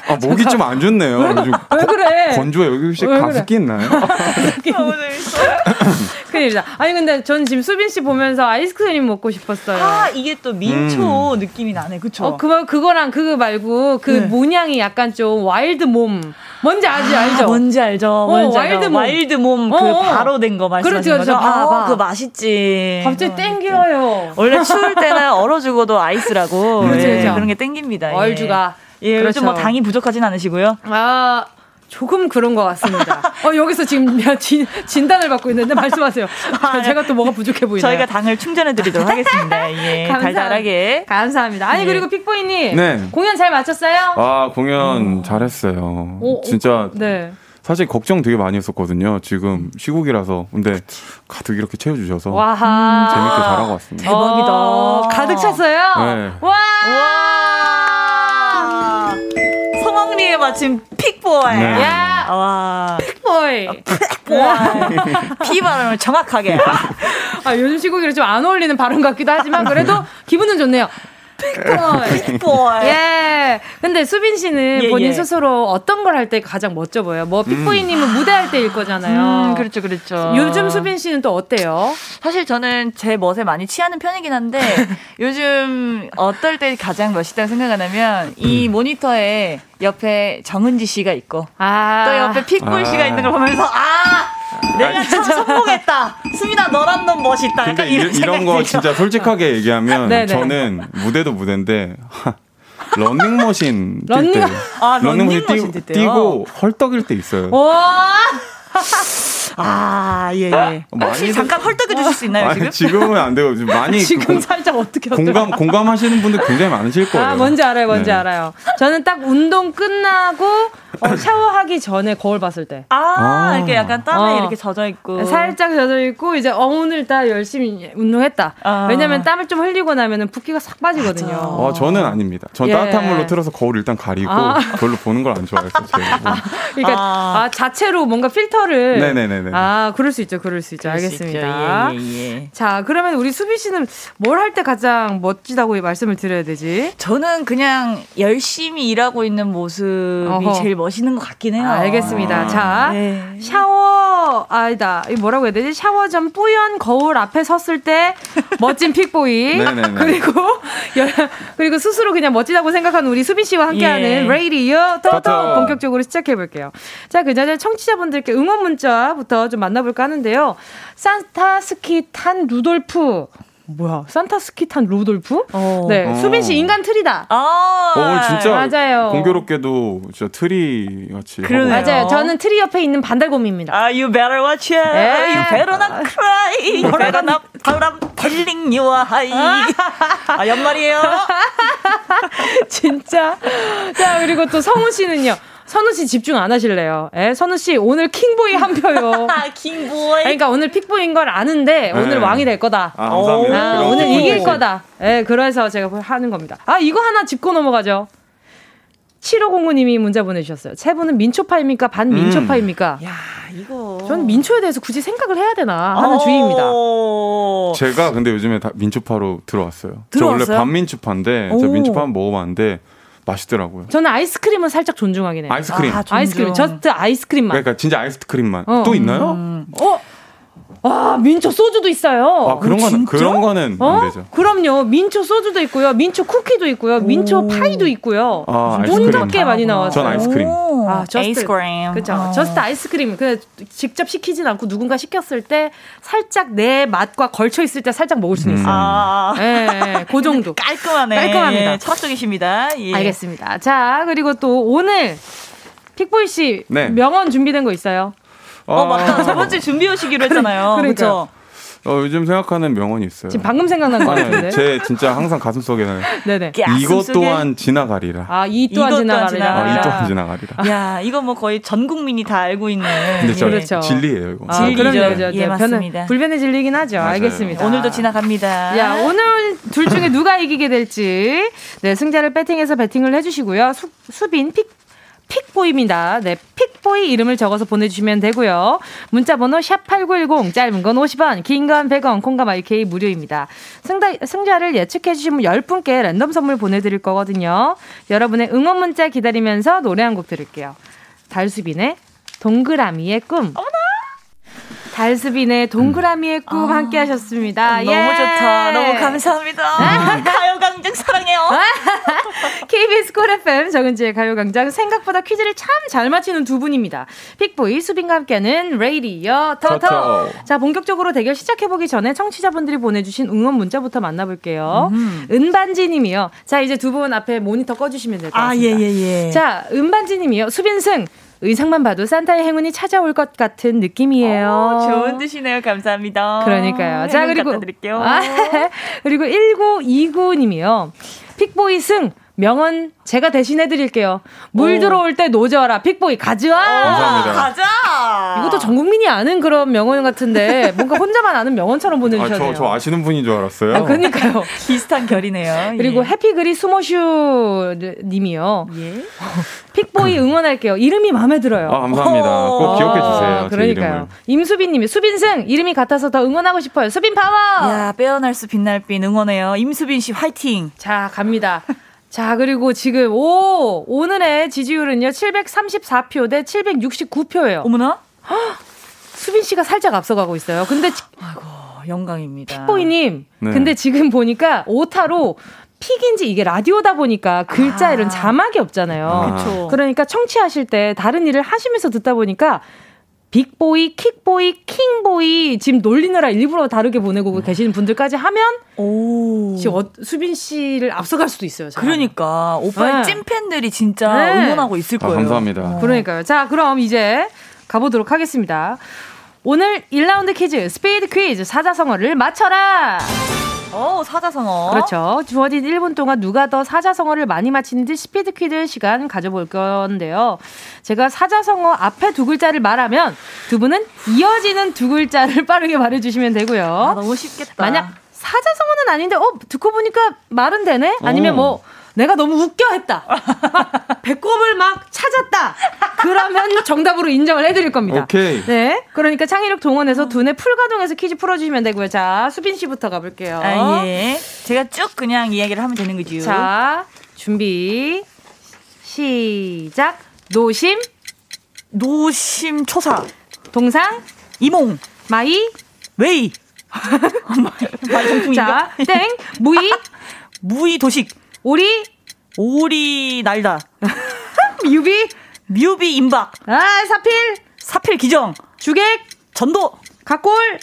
아, 목이 좀 안 좋네요. 왜, 왜 그래? 건조해. 여기 혹시 가습기 그래? 있나요? 너무 재밌어. 큰일이다. 아니, 근데 전 지금 수빈 씨 보면서 아이스크림 먹고 싶었어요. 아, 이게 또 민초 음. 느낌이 나네. 그쵸? 어, 그, 그거랑 그거 말고 그 네. 모양이 약간 좀 wild 몸. 뭔지 알지, 아, 알죠? 뭔지 알죠. 어, 뭔지 wild 몸. wild 몸, 그 어, 어. 바로 된 거 말씀하시는 그렇죠, 그렇죠. 거죠? 아, 그 맛있지. 갑자기 땡겨요. 원래 추울 때는 얼어 죽어도 아이스라고. 그렇죠, 예, 그런 게 땡깁니다. 얼죽아. 예, 예 그렇죠. 요즘 뭐 당이 부족하진 않으시고요? 아, 조금 그런 것 같습니다. 어, 여기서 지금 진, 진단을 받고 있는데 말씀하세요. 아, 제가 또 뭐가 부족해 보이나요? 저희가 당을 충전해 드리도록 하겠습니다. 예, 감사, 달달하게. 감사합니다. 아니, 예. 그리고 픽보이님. 네. 공연 잘 마쳤어요? 아, 공연 오. 잘했어요. 오, 진짜. 네. 사실 걱정 되게 많이 했었거든요. 지금 시국이라서. 근데 가득 이렇게 채워주셔서. 와하. 재밌게 잘하고 왔습니다. 대박이다. 어, 가득 찼어요? 네. 와! 와! 마침 픽보이. 네. 야! 와. 픽보이. 픽보이. 피 발음을 정확하게. 아, 요즘 시국이랑 좀안 어울리는 발음 같기도 하지만 그래도 기분은 좋네요. 픽보이. 픽보이. 예. 근데 수빈 씨는 예, 본인 예. 스스로 어떤 걸 할 때 가장 멋져 보여요? 뭐 픽보이님은 음. 무대할 때일 거잖아요. 음, 그렇죠, 그렇죠. 요즘 수빈 씨는 또 어때요? 사실 저는 제 멋에 많이 취하는 편이긴 한데 요즘 어떨 때 가장 멋있다고 생각하냐면 이 음. 모니터에 옆에 정은지 씨가 있고 아. 또 옆에 픽보이 아. 씨가 있는 걸 보면서 아 내가 참 성공했다. 수민아 너란 놈 멋있다. 근데 이런, 이런 거 진짜 솔직하게 얘기하면 네, 네. 저는 무대도 무대인데 런닝머신 뛸 때, 아, 런닝머신 뛰, 뛰고 헐떡일 때 있어요. 아, 예, 예. 혹시 잠깐 헐떡여 주실 수 있나요, 지금? 아니, 지금은 안 돼요. 지금 많이. 지금 그, 살짝 어떻게 공감, 공감하시는 분들 굉장히 많으실 거예요. 아, 뭔지 알아요, 뭔지 네. 알아요. 저는 딱 운동 끝나고 어, 샤워하기 전에 거울 봤을 때. 아, 아. 이렇게 약간 땀에 어. 이렇게 젖어 있고. 살짝 젖어 있고 이제 어, 오늘 딱 열심히 운동했다. 아. 왜냐면 땀을 좀 흘리고 나면은 붓기가 싹 빠지거든요. 어, 저는 아닙니다. 전 예. 따뜻한 물로 틀어서 거울 일단 가리고 아. 별로 보는 걸 안 좋아해서 제가. 아, 그러니까 아. 아. 자체로 뭔가 필터를. 네네네. 아, 그럴 수 있죠, 그럴 수 있죠. 알겠습니다. 예, 예, 예. 자, 그러면 우리 수비 씨는 뭘 할 때 가장 멋지다고 말씀을 드려야 되지? 저는 그냥 열심히 일하고 있는 모습이 어허. 제일 멋. 멋있는 것 같긴 해요. 알겠습니다. 아, 자, 네. 샤워, 아니다. 이 뭐라고 해야 되지? 샤워 전 뿌연 거울 앞에 섰을 때 멋진 픽보이. 그리고, 그리고 스스로 그냥 멋지다고 생각하는 우리 수빈 씨와 함께하는 예. 레이디어 터터 본격적으로 시작해 볼게요. 자, 그 전에 청취자분들께 응원 문자부터 좀 만나볼까 하는데요. 산타 스키 탄 루돌프. 뭐야 산타 스키 탄 루돌프? 어. 네 어. 수빈 씨 인간 트리다. 아 어, 진짜 맞아요. 공교롭게도 진짜 트리 같이. 그러네요. 맞아요. 저는 트리 옆에 있는 반달곰입니다. 아 you better watch out. 네. You better not cry. You better not pout I'm telling you why. 아 연말이에요. 진짜. 자 그리고 또 성우 씨는요. 선우 씨 집중 안 하실래요? 예, 선우 씨 오늘 킹보이 한 표요. 킹보이. 그러니까 오늘 픽보인 걸 아는데 네. 오늘 왕이 될 거다. 아, 감사합니다. 아, 오늘 이길 거다. 예, 그래서 제가 하는 겁니다. 아, 이거 하나 짚고 넘어가죠. 7509님이 문자 보내주셨어요. 세 분은 민초파입니까? 반민초파입니까? 음. 야, 이거. 전 민초에 대해서 굳이 생각을 해야 되나 하는 어. 주의입니다. 제가 근데 요즘에 다 민초파로 들어왔어요. 들어왔어요? 저 원래 반민초파인데, 저 민초파 한번 먹어봤는데, 맛있더라고요. 저는 아이스크림은 살짝 존중하긴 해요. 아이스크림. 아, 아이스크림. just 아이스크림만. 그러니까 진짜 아이스크림만. 어. 또 있나요? 음. 어? 와 민초 소주도 있어요. 아 그런 거는 그런 거는 어? 안 되죠. 그럼요. 민초 소주도 있고요. 민초 쿠키도 있고요. 민초 오. 파이도 있고요. 아, 온갖게 많이 나와서. 전 아이스크림. 아 just 아이스크림. 그렇죠. 어. just 아이스크림. 그 직접 시키진 않고 누군가 시켰을 때 살짝 내 맛과 걸쳐 있을 때 살짝 먹을 수 음. 있어요. 아. 예, 예, 그 정도. 깔끔하네. 깔끔합니다. 예, 철학적이십니다. 예. 알겠습니다. 자 그리고 또 오늘 픽보이 씨 네. 명언 준비된 거 있어요? 어, 맞다. 저번 주에 준비해 오시기로 했잖아요. 그렇죠. 어, 요즘 생각하는 명언이 있어요. 지금 방금 생각난 거 같은데. 제 진짜 항상 가슴 속에는 네네. 이것 또한 지나가리라. 아, 이 또한 지나가리라. 아, 이 또한 지나가리라. 야, 이거 뭐 거의 전 국민이 다 알고 있는. 근데 그렇죠. 진리예요, 이거. 아, 진리죠. 그럼요. 예, 맞습니다. 불변의 진리긴 하죠. 맞아요. 알겠습니다. 오늘도 지나갑니다. 야, 오늘 둘 중에 누가 이기게 될지. 네, 승자를 배팅해서 배팅을 해 주시고요. 수, 수빈 픽 픽보입니다. 네, 픽보이 이름을 적어서 보내주시면 되고요. 문자번호 샵8910, 짧은 건 50원, 긴 건 100원, 콩감 IK 무료입니다. 승자, 승자를 예측해주신 10분께 랜덤 선물 보내드릴 거거든요. 여러분의 응원 문자 기다리면서 노래 한 곡 들을게요. 달수빈의 동그라미의 꿈. 어머나! 달수빈의 동그라미의 꿈 음. 함께 하셨습니다. 너무 예. 좋다. 너무 감사합니다. 가요광장 사랑해요. KBS Cool FM 정은지의 가요광장 생각보다 퀴즈를 참 잘 맞히는 두 분입니다. 픽보이 수빈과 함께하는 레이디어 터터. 자 본격적으로 대결 시작해보기 전에 청취자분들이 보내주신 응원 문자부터 만나볼게요. 음. 은반지님이요. 자 이제 두 분 앞에 모니터 꺼주시면 될 것 같습니다. 아 예 예예. 예, 예. 자 은반지님이요. 수빈승 의상만 봐도 산타의 행운이 찾아올 것 같은 느낌이에요. 오, 좋은 뜻이네요. 감사합니다. 그러니까요. 자, 그리고 드릴게요. 아, 그리고 1929님이요. 픽보이 승 명언 제가 대신해 드릴게요. 물 오. 들어올 때 노져라. 픽보이 가져와. 감사합니다. 가자. 이것도 전 국민이 아는 그런 명언 같은데 뭔가 혼자만 아는 명언처럼 보내주셨네요. 아, 저, 저 아시는 분인 줄 알았어요. 아, 그러니까요. 비슷한 결이네요. 그리고 예. 해피그리 스모슈 님이요. 예. 픽보이 응원할게요. 이름이 마음에 들어요. 아, 감사합니다. 꼭 기억해 주세요. 그러니까요. 임수빈 님이 수빈승 이름이 같아서 더 응원하고 싶어요. 수빈 파워. 야, 빼어날 수 빛날 빈 응원해요. 임수빈 씨 화이팅. 자, 갑니다. 자, 그리고 지금, 오! 오늘의 지지율은요, 734표 대 769표예요. 어머나? 수빈 씨가 살짝 앞서가고 있어요. 근데. 아이고, 영광입니다. 픽보이님, 네. 근데 지금 보니까 오타로 픽인지 이게 라디오다 보니까 글자 아. 이런 자막이 없잖아요. 아. 그러니까 청취하실 때 다른 일을 하시면서 듣다 보니까 빅보이, 킥보이, 킹보이 지금 놀리느라 일부러 다르게 보내고 계시는 분들까지 하면 오. 지금 어, 수빈 씨를 앞서갈 수도 있어요. 제가. 그러니까 오빠의 네. 찐팬들이 진짜 네. 응원하고 있을 아, 거예요. 아, 감사합니다. 어. 그러니까요. 자, 그럼 이제 가보도록 하겠습니다. 오늘 1라운드 퀴즈 스피드 퀴즈 사자성어를 맞춰라. 오, 사자성어. 그렇죠. 주어진 1분 동안 누가 더 사자성어를 많이 맞히는지 스피드 퀴즈 시간 가져볼 건데요. 제가 사자성어 앞에 두 글자를 말하면 두 분은 이어지는 두 글자를 빠르게 말해주시면 되고요. 아, 너무 쉽겠다. 만약 사자성어는 아닌데, 어, 듣고 보니까 말은 되네? 아니면 뭐, 내가 너무 웃겨 했다. 막 배꼽을 막 찾았다. 그러면 정답으로 인정을 해드릴 겁니다. 오케이. 네. 그러니까 창의력 동원해서 두뇌 풀가동해서 퀴즈 풀어주시면 되고요. 자, 수빈 씨부터 가볼게요. 아, 예. 제가 쭉 그냥 이야기를 하면 되는 거죠. 자, 준비. 시작. 노심. 노심초사. 동상. 이몽. 마이. way. 자, 땡. 무위. 무위 도식. 오리? 오리 날다. 뮤비? 뮤비 임박. 아 사필? 사필 기정. 주객? 전도. 각골?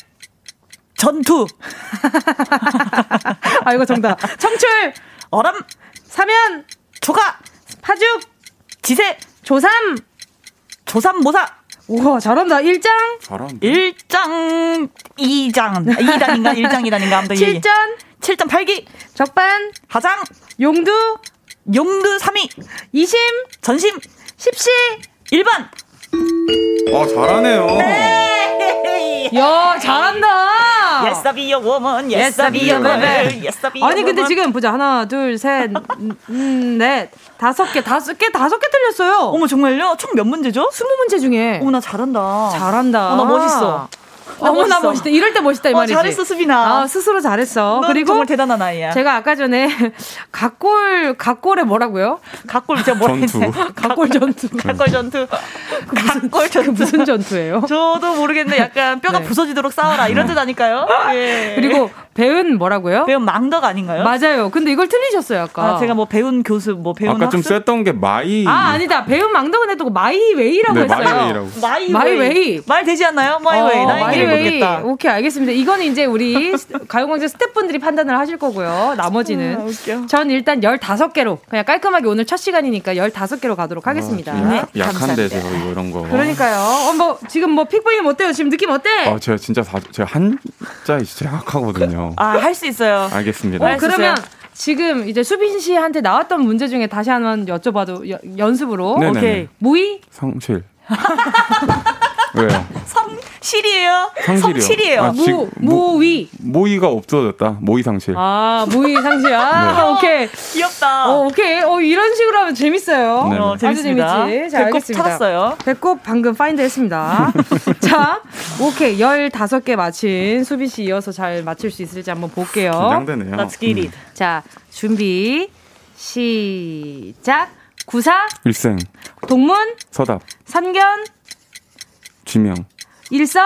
전투. 아 이거 정답. 청출? 어람 사면? 조가 파죽? 지세. 조삼? 조삼 모사. 우와 잘한다. 일장? 잘한다. 일장 이장. 이단인가 일장 이단인가. 아무튼 칠전 7점 8기 적반 하장 용두 용두 3위 이심 전심 십시 1번 아 잘하네요 네. 야 잘한다 Yes, I be a woman. Yes, I be a girl. Yes, I be a 아니 근데 지금 보자 하나 둘셋넷 음, 다섯 개 다섯 개 다섯 개 틀렸어요. 어머 정말요? 총 몇 문제죠? 스무 문제 중에. 어머 나 잘한다. 잘한다. 어, 나 멋있어. 너무나 멋있다. 이럴 때 멋있다 이 어, 말이지. 잘했어 수빈아. 아, 스스로 잘했어. 그리고 정말 대단한 아이야. 제가 아까 전에 각골 각골에 뭐라고요? 각골 제가 뭐라 했어요? 각골 전투. 각골 전투. 각골 전투. 무슨 전투예요? 저도 모르겠는데 약간 뼈가 네. 부서지도록 싸워라 이런 뜻 아닐까요? 예. 그리고 배은 뭐라고요? 배은망덕 아닌가요? 맞아요. 근데 이걸 틀리셨어요, 아까. 아, 제가 뭐 배운 교수, 뭐 배운 아까 학습? 좀 셌던 게 마이. 아, 아니다. 배은망덕은 해도 my way라고 네, 했어요. 마이웨이라고. 마이웨이. 마이웨이. 말 되지 않나요? 마이웨이. 어, 모르겠다. 오케이, 알겠습니다. 이거는 이제 우리 가요광장 스태프분들이 판단을 하실 거고요. 나머지는. 아, 웃겨. 전 일단 15개로 그냥 깔끔하게 오늘 첫 시간이니까 15개로 가도록 하겠습니다. 아, 약, 약한데. 제가 이거 이런 거. 그러니까요. 어, 뭐 지금 뭐 픽보이님 어때요? 지금 느낌 어때? 아, 제가 진짜 사, 제가 한자 진짜 약하거든요. 아, 할 수 있어요. 알겠습니다. 어, 할수 그러면. 지금 이제 수빈 씨한테 나왔던 문제 중에 다시 한번 여쭤봐도 여- 연습으로 네네네. 오케이. 무이 성실. 왜요? 성실이에요. 성실이요. 성실이에요. 아, 지- 무 모- 무위 모의가 없어졌다. 모의 상실. 아 무위 상실 아 네. 오케이 귀엽다. 어 오케이 어 이런 식으로 하면 재밌어요 네, 네. 어, 아주 재밌습니다. 재밌지 자 배꼽 알겠습니다 찾았어요. 배꼽 방금 find 했습니다 자 오케이 15개 맞힌 수빈 씨 이어서 잘 맞힐 수 있을지 한번 볼게요 긴장되네요. Let's get it. 자 준비 시작 구사 일생, 동문 서답, 선견 지명, 일석?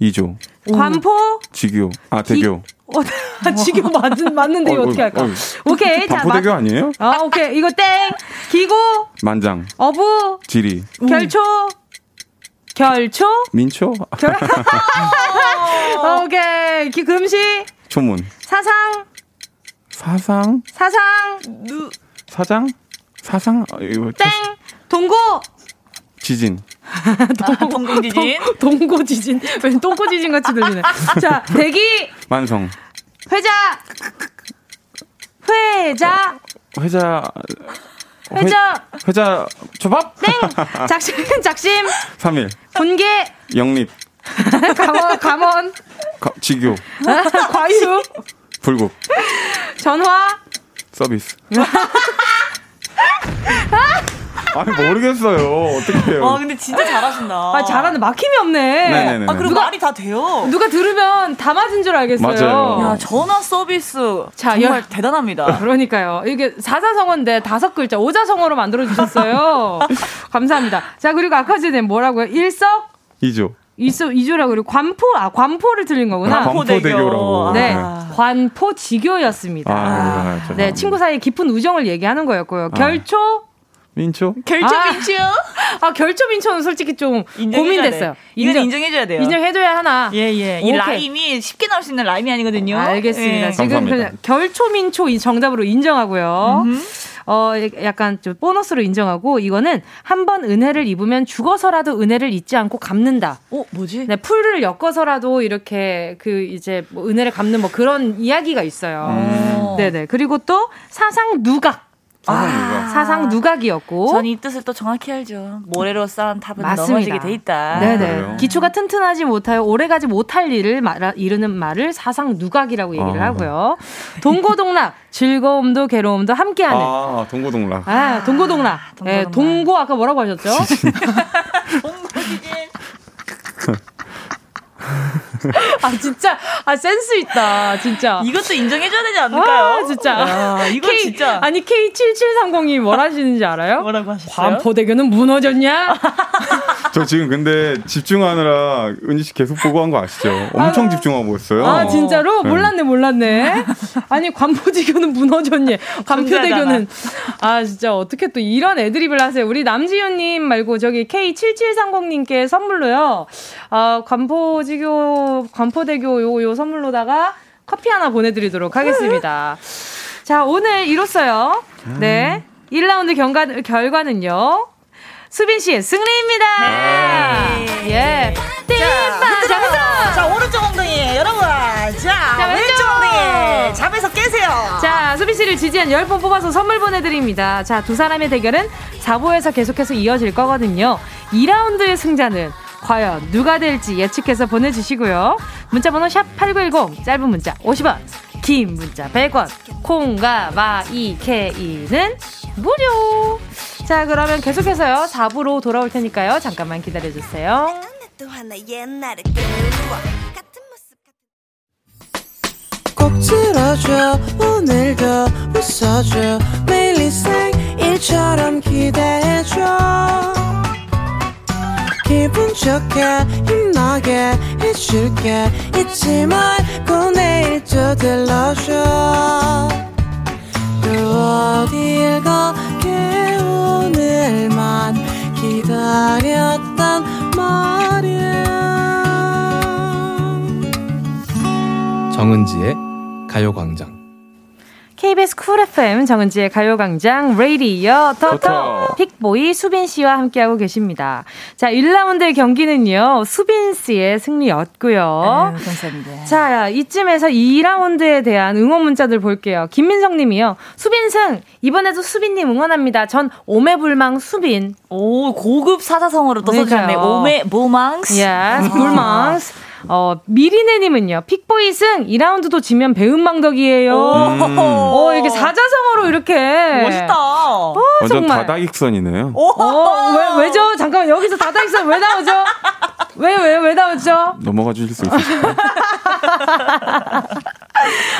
이조, 관포? 지교, 아 대교. 어, 지금 맞는 맞는데 이거 어, 어떻게 어, 할까? 어. 오케이 자 반포대교 맞- 아니에요? 아 오케이. 이거 땡. 기고 만장, 어부? 지리, 결초? 결초? 민초, 어, 오케이. 기 금시? 초문, 사상? 사상, 사상? 누, 사장, 사상, 아, 이거 땡. 동고 지진, 아, 동공지진. 동고 지진. 왜 똥꼬 지진 같이 들리네. 자 대기. 만성, 회자. 회자. 회자, 회- 회자. 회자 초밥, 땡 작심 작심. 삼일. 분계 영립, 감원 감원. 가- 지교, 과유. 불국, 전화. 서비스. 아니 모르겠어요. 어떻게 해요? 와, 근데 진짜 잘하신다. 아 잘하는 막힘이 없네. 네네네. 아, 그리고 누가- 말이 다 돼요. 누가 들으면 다 맞은 줄 알겠어요. 맞아요. 야, 전화 서비스 자, 정말 열- 대단합니다. 그러니까요. 이게 사자성어인데 다섯 글자 오자성어로 만들어 주셨어요. 감사합니다. 자 그리고 아까 전에 뭐라고요? 일석 이조. 이수 이주라고 그리고 관포 아 관포를 틀린 거구나. 아, 관포대교라고. 네, 아. 관포지교였습니다. 아, 죄송합니다. 네, 친구 사이에 깊은 우정을 얘기하는 거였고요. 결초 민초? 결정 아. 민추 아 결초 민초는 솔직히 좀 고민됐어요. 이건 인정해줘야 돼요. 인정해줘야 하나. 예, 예. 이 오케이. 라임이 쉽게 나올 수 있는 라임이 아니거든요. 알겠습니다. 예. 지금 감사합니다. 그냥 결초 민초 이 정답으로 인정하고요. 어, 약간 좀 보너스로 인정하고 이거는 한 번 은혜를 입으면 죽어서라도 은혜를 잊지 않고 갚는다. 어, 뭐지? 네, 풀을 엮어서라도 이렇게 그 이제 뭐 은혜를 갚는 뭐 그런 이야기가 있어요. 음. 네네. 그리고 또 사상 누각. 사상 누각. 사상 누각이었고. 전 이 뜻을 또 정확히 알죠. 모래로 쌓은 탑은 맞습니다. 넘어지게 돼 있다. 네네. 그래요? 기초가 튼튼하지 못하여 오래가지 못할 일을 말하, 이르는 말을 사상 누각이라고 얘기를 아. 하고요. 동고동락, 즐거움도 괴로움도 함께하는. 아, 동고동락. 아, 동고동락. 예, 동고동락. 동고 아까 뭐라고 하셨죠? 아 진짜 아 센스 있다 진짜. 이것도 인정해줘야 되지 않을까요? 아, 진짜. 야, 이거 K, 진짜. 아니 K7730이 뭘 하시는지 알아요? 뭐라고 하셨어요? 관포대교는 무너졌냐? 저 지금 근데 집중하느라 은지 씨 계속 보고 한 거 아시죠? 엄청 집중하고 있어요. 아 진짜로 네. 몰랐네 몰랐네. 아니 관포대교는 무너졌니? 관포대교는 아 진짜 어떻게 또 이런 애드립을 하세요? 우리 남지윤님 말고 저기 K7730님께 선물로요. 아 관포지교 관포대교 요 요 선물로다가 커피 하나 보내드리도록 하겠습니다. 자 오늘 이로써요. 네 1라운드 경과, 결과는요. 수빈 씨의 승리입니다. 예. 띵빠 잘했어. 자, 오른쪽 엉덩이, 여러분. 자, 자, 왼쪽. 엉덩이. 잡아서 깨세요. 자, 수빈 씨를 지지한 10분 뽑아서 선물 보내 드립니다. 자, 두 사람의 대결은 4부에서 계속해서 이어질 거거든요. 2라운드의 승자는 과연 누가 될지 예측해서 보내주시고요. 문자번호 샵 8910, 짧은 문자 50원, 긴 문자 100원, 콩과 마이케이는 무료. 자, 그러면 계속해서요. 4부로 돌아올 테니까요. 잠깐만 기다려주세요. 꼭 들어줘 오늘도 웃어줘 매일 일상일처럼 기대해줘 기분 좋게 힘 신나게 해줄게 잊지 말고 내일 또 들러줘 또 어딜 가게 오늘만 기다렸단 말이야. 정은지의 가요광장 KBS 쿨 FM 정은지의 가요광장 레이디어 터터 픽보이 수빈 씨와 함께하고 계십니다. 자, 1라운드의 경기는요, 수빈 씨의 승리였고요. 네, 감사합니다. 자, 이쯤에서 2라운드에 대한 응원 문자들 볼게요. 김민성 님이요. 수빈승! 이번에도 수빈님 응원합니다. 전 오매불망 수빈. 오, 고급 사자성어로 또 써주셨네. 오매불망스. Yes, 불망스. 어, 미리네님은요, 픽보이 승! 2라운드도 지면 배은망덕이에요. 음. 어, 이게 사자성어로 이렇게. 멋있다. 어, 완전 정말. 다다익선이네요. 어, 왜, 왜죠? 잠깐만, 여기서 다다익선 왜 나오죠? 왜, 왜, 왜 나오죠? 넘어가 주실 수 있으실까요?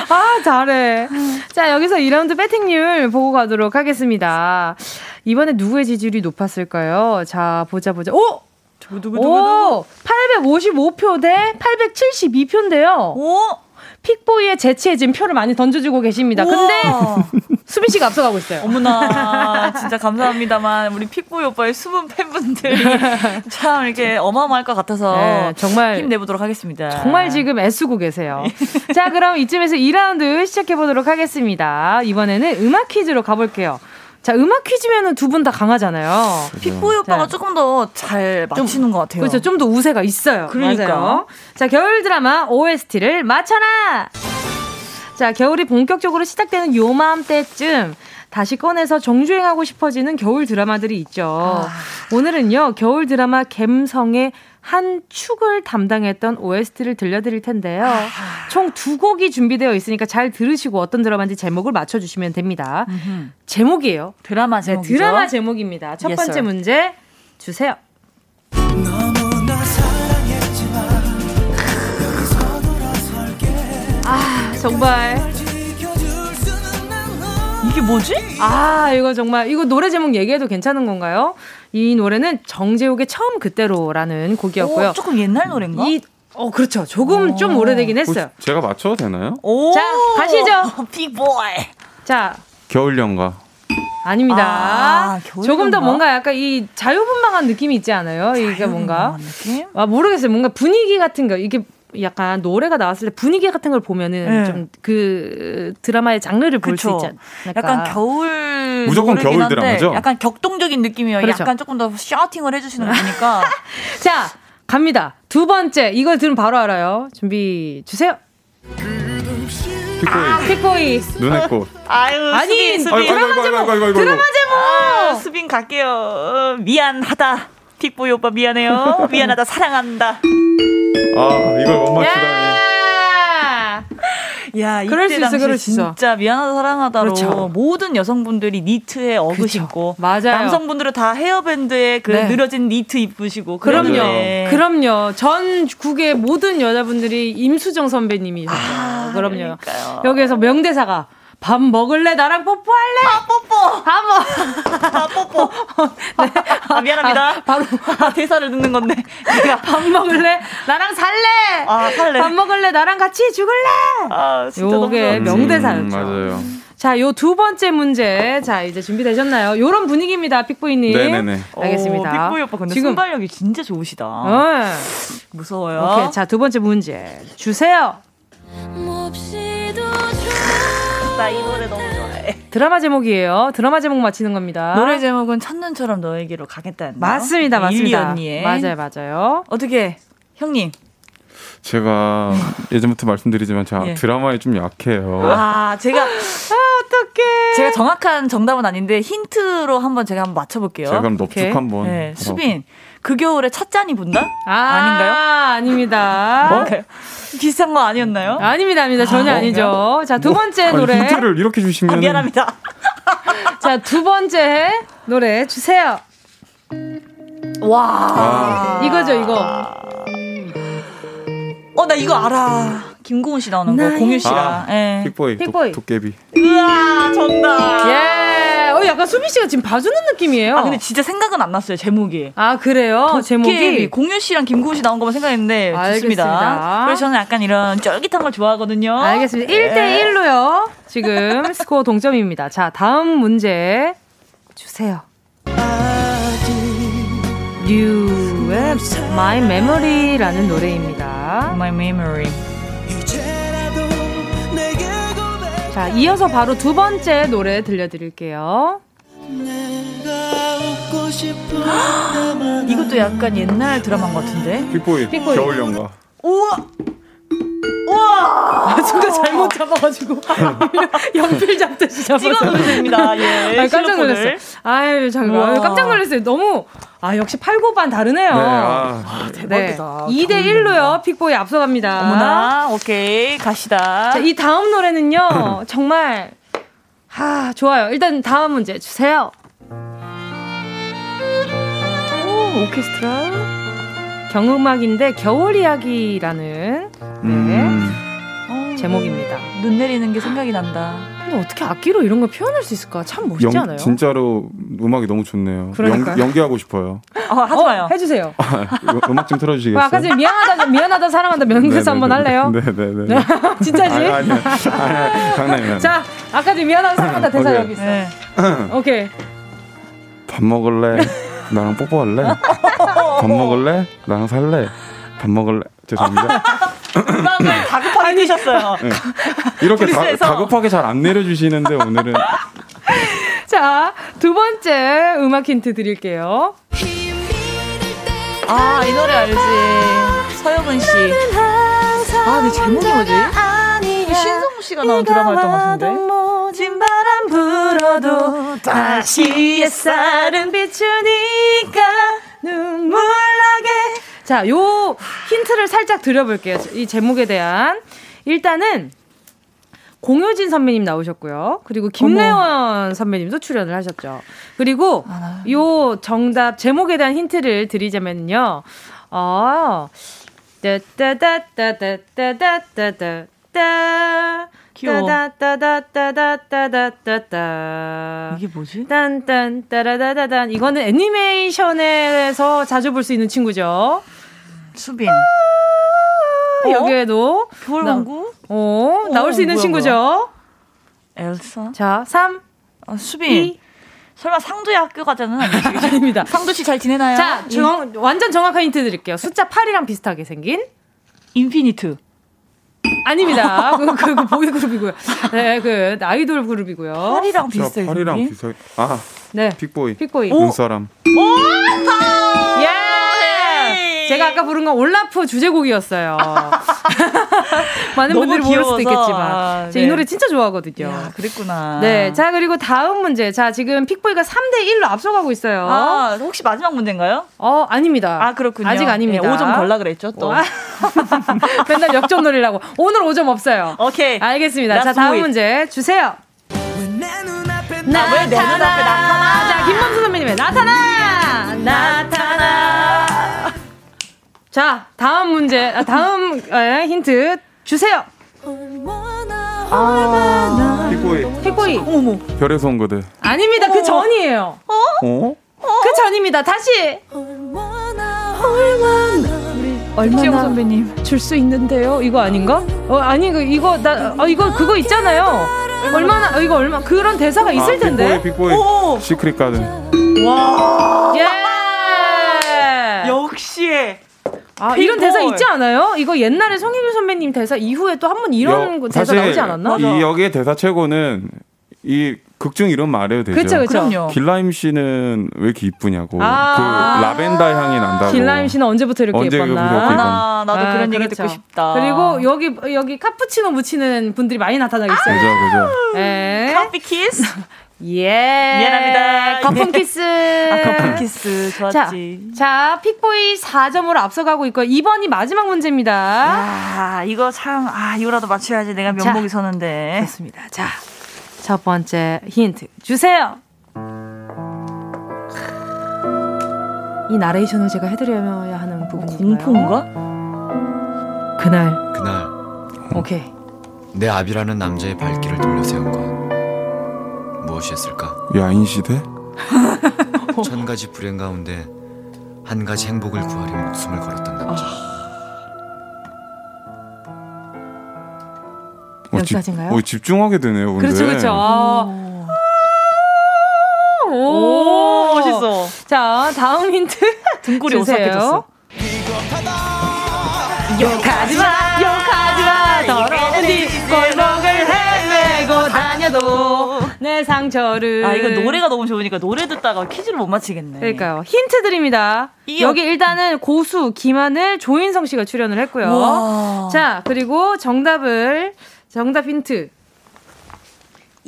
아, 잘해. 자, 여기서 2라운드 배팅률 보고 가도록 하겠습니다. 이번에 누구의 지지율이 높았을까요? 자, 보자, 보자. 오! 오, 855표 대 872표인데요. 오, 픽보이의 지금 표를 많이 던져주고 계십니다. 근데 수빈 씨가 앞서가고 있어요. 어머나, 진짜 감사합니다만 우리 픽보이 오빠의 숨은 팬분들이 참 이렇게 어마어마할 것 같아서 네, 정말 힘내보도록 하겠습니다. 정말 지금 애쓰고 계세요. 자, 그럼 이쯤에서 2라운드 시작해 보도록 하겠습니다. 이번에는 음악 퀴즈로 가볼게요. 자, 음악 퀴즈면은 두 분 다 강하잖아요. 픽보이 오빠가 조금 더 잘 맞히는 것 같아요. 그렇죠. 좀 더 우세가 있어요. 그러니까. 맞아요. 자, 겨울 드라마 OST를 맞춰라! 자, 겨울이 본격적으로 시작되는 요맘때쯤 다시 꺼내서 정주행하고 싶어지는 겨울 드라마들이 있죠. 아. 오늘은요, 겨울 드라마 갬성의 한 축을 담당했던 OST를 들려드릴 텐데요. 아. 총두 곡이 준비되어 있으니까 잘 들으시고 어떤 드라마인지 제목을 맞춰주시면 됩니다. 음흠. 제목이에요. 드라마 제목. 네, 드라마 제목입니다. 첫 번째 yes, 문제 주세요. 아, 정말. 이게 뭐지? 아, 이거 정말, 이거 노래 제목 얘기해도 괜찮은 건가요? 이 노래는 정재욱의 처음 그때로라는 곡이었고요. 오, 조금 옛날 노래인가? 이 어, 그렇죠. 조금 오. 좀 오래되긴 했어요. 제가 맞춰도 되나요? 오. 자, 가시죠. 빅보이. 자. 겨울연가. 아닙니다. 아, 조금 더 뭔가 약간 이 자유분방한 느낌이 있지 않아요? 이게 뭔가. 느낌? 아, 모르겠어요. 뭔가 분위기 같은 거. 이게 약간 노래가 나왔을 때 분위기 같은 걸 보면은 네. 좀그 드라마의 장르를 볼 수 있지 않을까. 약간 겨울 무조건 겨울 드라마죠. 약간 격동적인 느낌이에요. 그렇죠. 약간 조금 더 샤우팅을 해주시는 거니까. 자 갑니다. 두 번째 이거 들으면 바로 알아요. 준비 주세요. 픽보이. 아, 픽보이. 눈의 꽃. 아유, 아니, 수빈, 수빈. 드라마 제목. 드라마 제목. 아, 수빈 갈게요. 어, 미안하다. 픽보이 오빠 미안해요. 미안하다. 사랑한다. 아, 이걸 못 맞추다니. 야, 그럴 수 있어, 그럴 수 있어. 진짜 미안하다 사랑하다로 그렇죠. 모든 여성분들이 니트에 어그시고 맞아요. 남성분들은 다 헤어밴드에 그 네. 늘어진 니트 입으시고 그럼요. 네. 그럼요. 전 국의 모든 여자분들이 임수정 선배님이셨죠. 아, 그럼요. 그러니까요. 여기에서 명대사가 밥 먹을래? 나랑 뽀뽀할래? 아, 뽀뽀! 밥 먹. 아, 뽀뽀. 네. 아, 미안합니다. 아, 바로 아, 대사를 듣는 건데. 내가 밥 먹을래? 나랑 살래? 아, 살래. 밥 먹을래? 나랑 같이 죽을래? 아, 진짜 요게 명대사였죠. 음, 맞아요. 자, 요 두 번째 문제. 자, 이제 준비되셨나요? 요런 분위기입니다, 픽보이님. 네네네. 알겠습니다. 오, 픽보이 오빠 근데 지금 순발력이 진짜 좋으시다. 네. 무서워요. 오케이. 자, 두 번째 문제. 주세요. 나 이 노래 너무 좋아해. 드라마 제목이에요. 드라마 제목 맞히는 겁니다. 노래 제목은 첫눈처럼 너에게로 가겠다는. 맞습니다, 맞습니다. 언니의. 맞아요, 맞아요. 어떻게 형님? 제가 예전부터 말씀드리지만 제가 예. 드라마에 좀 약해요. 아, 제가 아, 어떡해. 제가 정확한 정답은 아닌데 힌트로 한번 제가 한번 맞춰 볼게요. 제가 그럼 넙죽 한번. 네, 수빈. 그 겨울에 첫 잔이 분다? 아, 아닌가요? 아닙니다. 뭐? 비슷한 거 아니었나요? 아닙니다, 아닙니다. 전혀 아, 니죠 자, 두 뭐, 번째 뭐, 노래. 힌트를 이렇게 주시면. 아, 미안합니다. 자, 두 번째 노래 주세요. 와. 아. 이거죠, 이거. 어, 나 이거 알아. 김고은 씨 나오는 거, 공유 씨랑. 아, 예. 픽보이. 픽보이. 도, 깨비 우와, 정답. 예. 어, 약간 수비 씨가 지금 봐주는 느낌이에요. 아 근데 진짜 생각은 안 났어요 제목이. 아 그래요? 제목이 공유 씨랑 김구우 씨 나온 것만 생각했는데 알겠습니다. 좋습니다. 그래서 저는 약간 이런 쫄깃한 걸 좋아하거든요. 알겠습니다. 1대 1로요. 지금 스코어 동점입니다. 자 다음 문제 주세요. 류의 My Memory라는 노래입니다. My Memory. 자, 이어서 바로 두 번째 노래 들려드릴게요. 이것도 약간 옛날 드라마 같은데? 픽보이, 픽보이. 겨울 연가. 우와! 우와! 아, 순간 잘못 잡아가지고. 연필 잡듯이 잡아서. 찍어 놓으십니다. 예. 아, 깜짝 놀랐어요. 아유, 잠깐. 깜짝 놀랐어요. 너무, 아, 역시 8고반 다르네요. 네, 아, 아 대박이다. 네. 2대 1로요. 픽보이 앞서갑니다. 어머나, 오케이. 가시다. 자, 이 다음 노래는요. 정말, 하, 좋아요. 일단 다음 문제 주세요. 오, 오케스트라. 경음악인데 겨울 이야기라는 네, 음. 어, 제목입니다. 눈 내리는 게 생각이 난다. 근데 어떻게 악기로 이런 걸 표현할 수 있을까? 참 멋있지 영, 않아요? 진짜로 음악이 너무 좋네요. 연, 연기하고 싶어요. 어, 하지 마요. 어, 해주세요. 아, 음악 좀 틀어주시겠어요? 아까 전에 미안하다, 미안하다, 사랑한다 명대사 한번 할래요? 네네네. 진짜지? 아니, 아니, 아니, 장난이야. 자, 아까 전에 미안하다, 사랑한다 대사 오케이. 여기 있어. 네. 오케이. 밥 먹을래? 나랑 뽀뽀할래? 밥 먹을래? 나랑 살래? 밥 먹을래? 죄송합니다. 다급하게 내셨어요. 네. 이렇게 다, 다급하게 잘 안 내려주시는데 오늘은. 자, 두 번째 음악 힌트 드릴게요. 아, 이 노래 알지. 서영은 씨. 아, 근데 제목이 뭐지? 신성우 씨가 나온 드라마였던 것 같은데. 모진 바람 불어도 다시 햇살은 비추니까 눈물 나게. 자, 요 힌트를 살짝 드려볼게요. 이 제목에 대한. 일단은 공효진 선배님 나오셨고요. 그리고 김래원. 선배님도 출연을 하셨죠. 그리고 아, 요 정답 제목에 대한 힌트를 드리자면요. 어, 따따따따따따따따따 귀여워. 따다따다따다따다따. 이게 뭐지? 딴딴 따라다다단. 이거는 애니메이션에서 자주 볼 수 있는 친구죠. 수빈. 아, 여기에도 겨울왕국? 어, 나올 수 있는 뭐야, 친구죠. 뭐야. 엘사? 자, 3 어, 수빈. 2, 설마 상두의 학교 가자는? 아닙니다. 상두 씨잘 지내나요? 자, 정, 완전 정확한 힌트 드릴게요. 숫자 8이랑 비슷하게 생긴 인피니트. 아닙니다. 그, 그, 그 보이 그룹이고요. 네, 그 아이돌 그룹이고요. 8이랑 비슷해. 8이랑 비슷해. 아, 네. 픽보이. 픽보이. 눈사람. 오! 예! 제가 아까 부른 건 올라프 주제곡이었어요. 많은 분들이 모를 수도 있겠지만. 네. 이 노래 진짜 좋아하거든요. 야, 그랬구나. 네. 자, 그리고 다음 문제. 자, 지금 픽보이가 3대 1로 앞서가고 있어요. 아, 혹시 마지막 문제인가요? 어, 아닙니다. 아, 그렇군요. 아직 아닙니다. 네, 5점 걸라 그랬죠, 또. 맨날 역전 노리라고. 오늘 5점 없어요. 오케이. 알겠습니다. 자, 다음 문제 주세요. 나왜내 눈앞에 나타나? 자, 김범수 선배님의 나타나! 나타나! 자, 다음 문제, 아, 다음 에, 힌트 주세요. 아, 픽보이. 픽보이. 어머. 별에서 온 거들. 아닙니다. 그 전이에요. 어? 어? 그 전입니다. 다시. 얼마나 지영 선배님 줄 수 있는데요? 이거 아닌가? 어 아니 그 이거 나 어, 이거 그거 있잖아요. 얼마나 어, 이거 얼마 그런 대사가 있을 아, 텐데. 픽보이, 픽보이. 시크릿 가든. 와. 예. 역시. 아, 이런 대사 있지 않아요? 이거 옛날에 송혜교 선배님 대사 이후에 또 한 번 이런 여, 대사 나오지 않았나? 이 역의 대사 최고는 이 극중 이름 말해도 되죠. 그쵸, 그쵸. 그럼요. 길라임 씨는 왜 이렇게 이쁘냐고. 아~ 그 라벤더 향이 난다고. 길라임 씨는 언제부터 이렇게 언제 예뻤나? 아, 나도 아, 그런 그렇죠. 얘기 듣고 싶다. 그리고 여기 여기 카푸치노 묻히는 분들이 많이 나타나고 있어요. 그죠, 그죠. 네. 커피 키스. 예. 미안합니다. 거품 키스. 아, 거품 키스. 좋았지. 자, 자, 픽보이 4점으로 앞서가고 있고, 2번이 마지막 문제입니다. 아, 이거 참, 아, 이거라도 맞춰야지. 내가 면목이 자, 서는데. 좋습니다. 자, 첫 번째 힌트 주세요. 이 나레이션을 제가 해드려야 하는 부분인가요? 공포인가? 그날. 그날. 오케이. 내 아비라는 남자의 발길을 돌려 세운 건 무엇이었을까? 야인 시대? 천 가지 불행 가운데 한 가지 행복을 구하려 목숨을 걸었던 남자. 어, 여기까지인가요? 집, 어, 집중하게 되네요, 근데. 그렇죠, 그렇죠. 아. 오, 오, 멋있어. 자, 다음 힌트. 등골이 오싹해졌어. 욕하지 마, 욕하지 마. 더러운 네 다녀도 내 상처를. 아, 이거 노래가 너무 좋으니까 노래 듣다가 퀴즈를 못 맞히겠네. 그러니까요. 힌트 드립니다. 여기 일단은 고수 김하늘, 조인성 씨가 출연을 했고요. 우와. 자, 그리고 정답을 정답 힌트.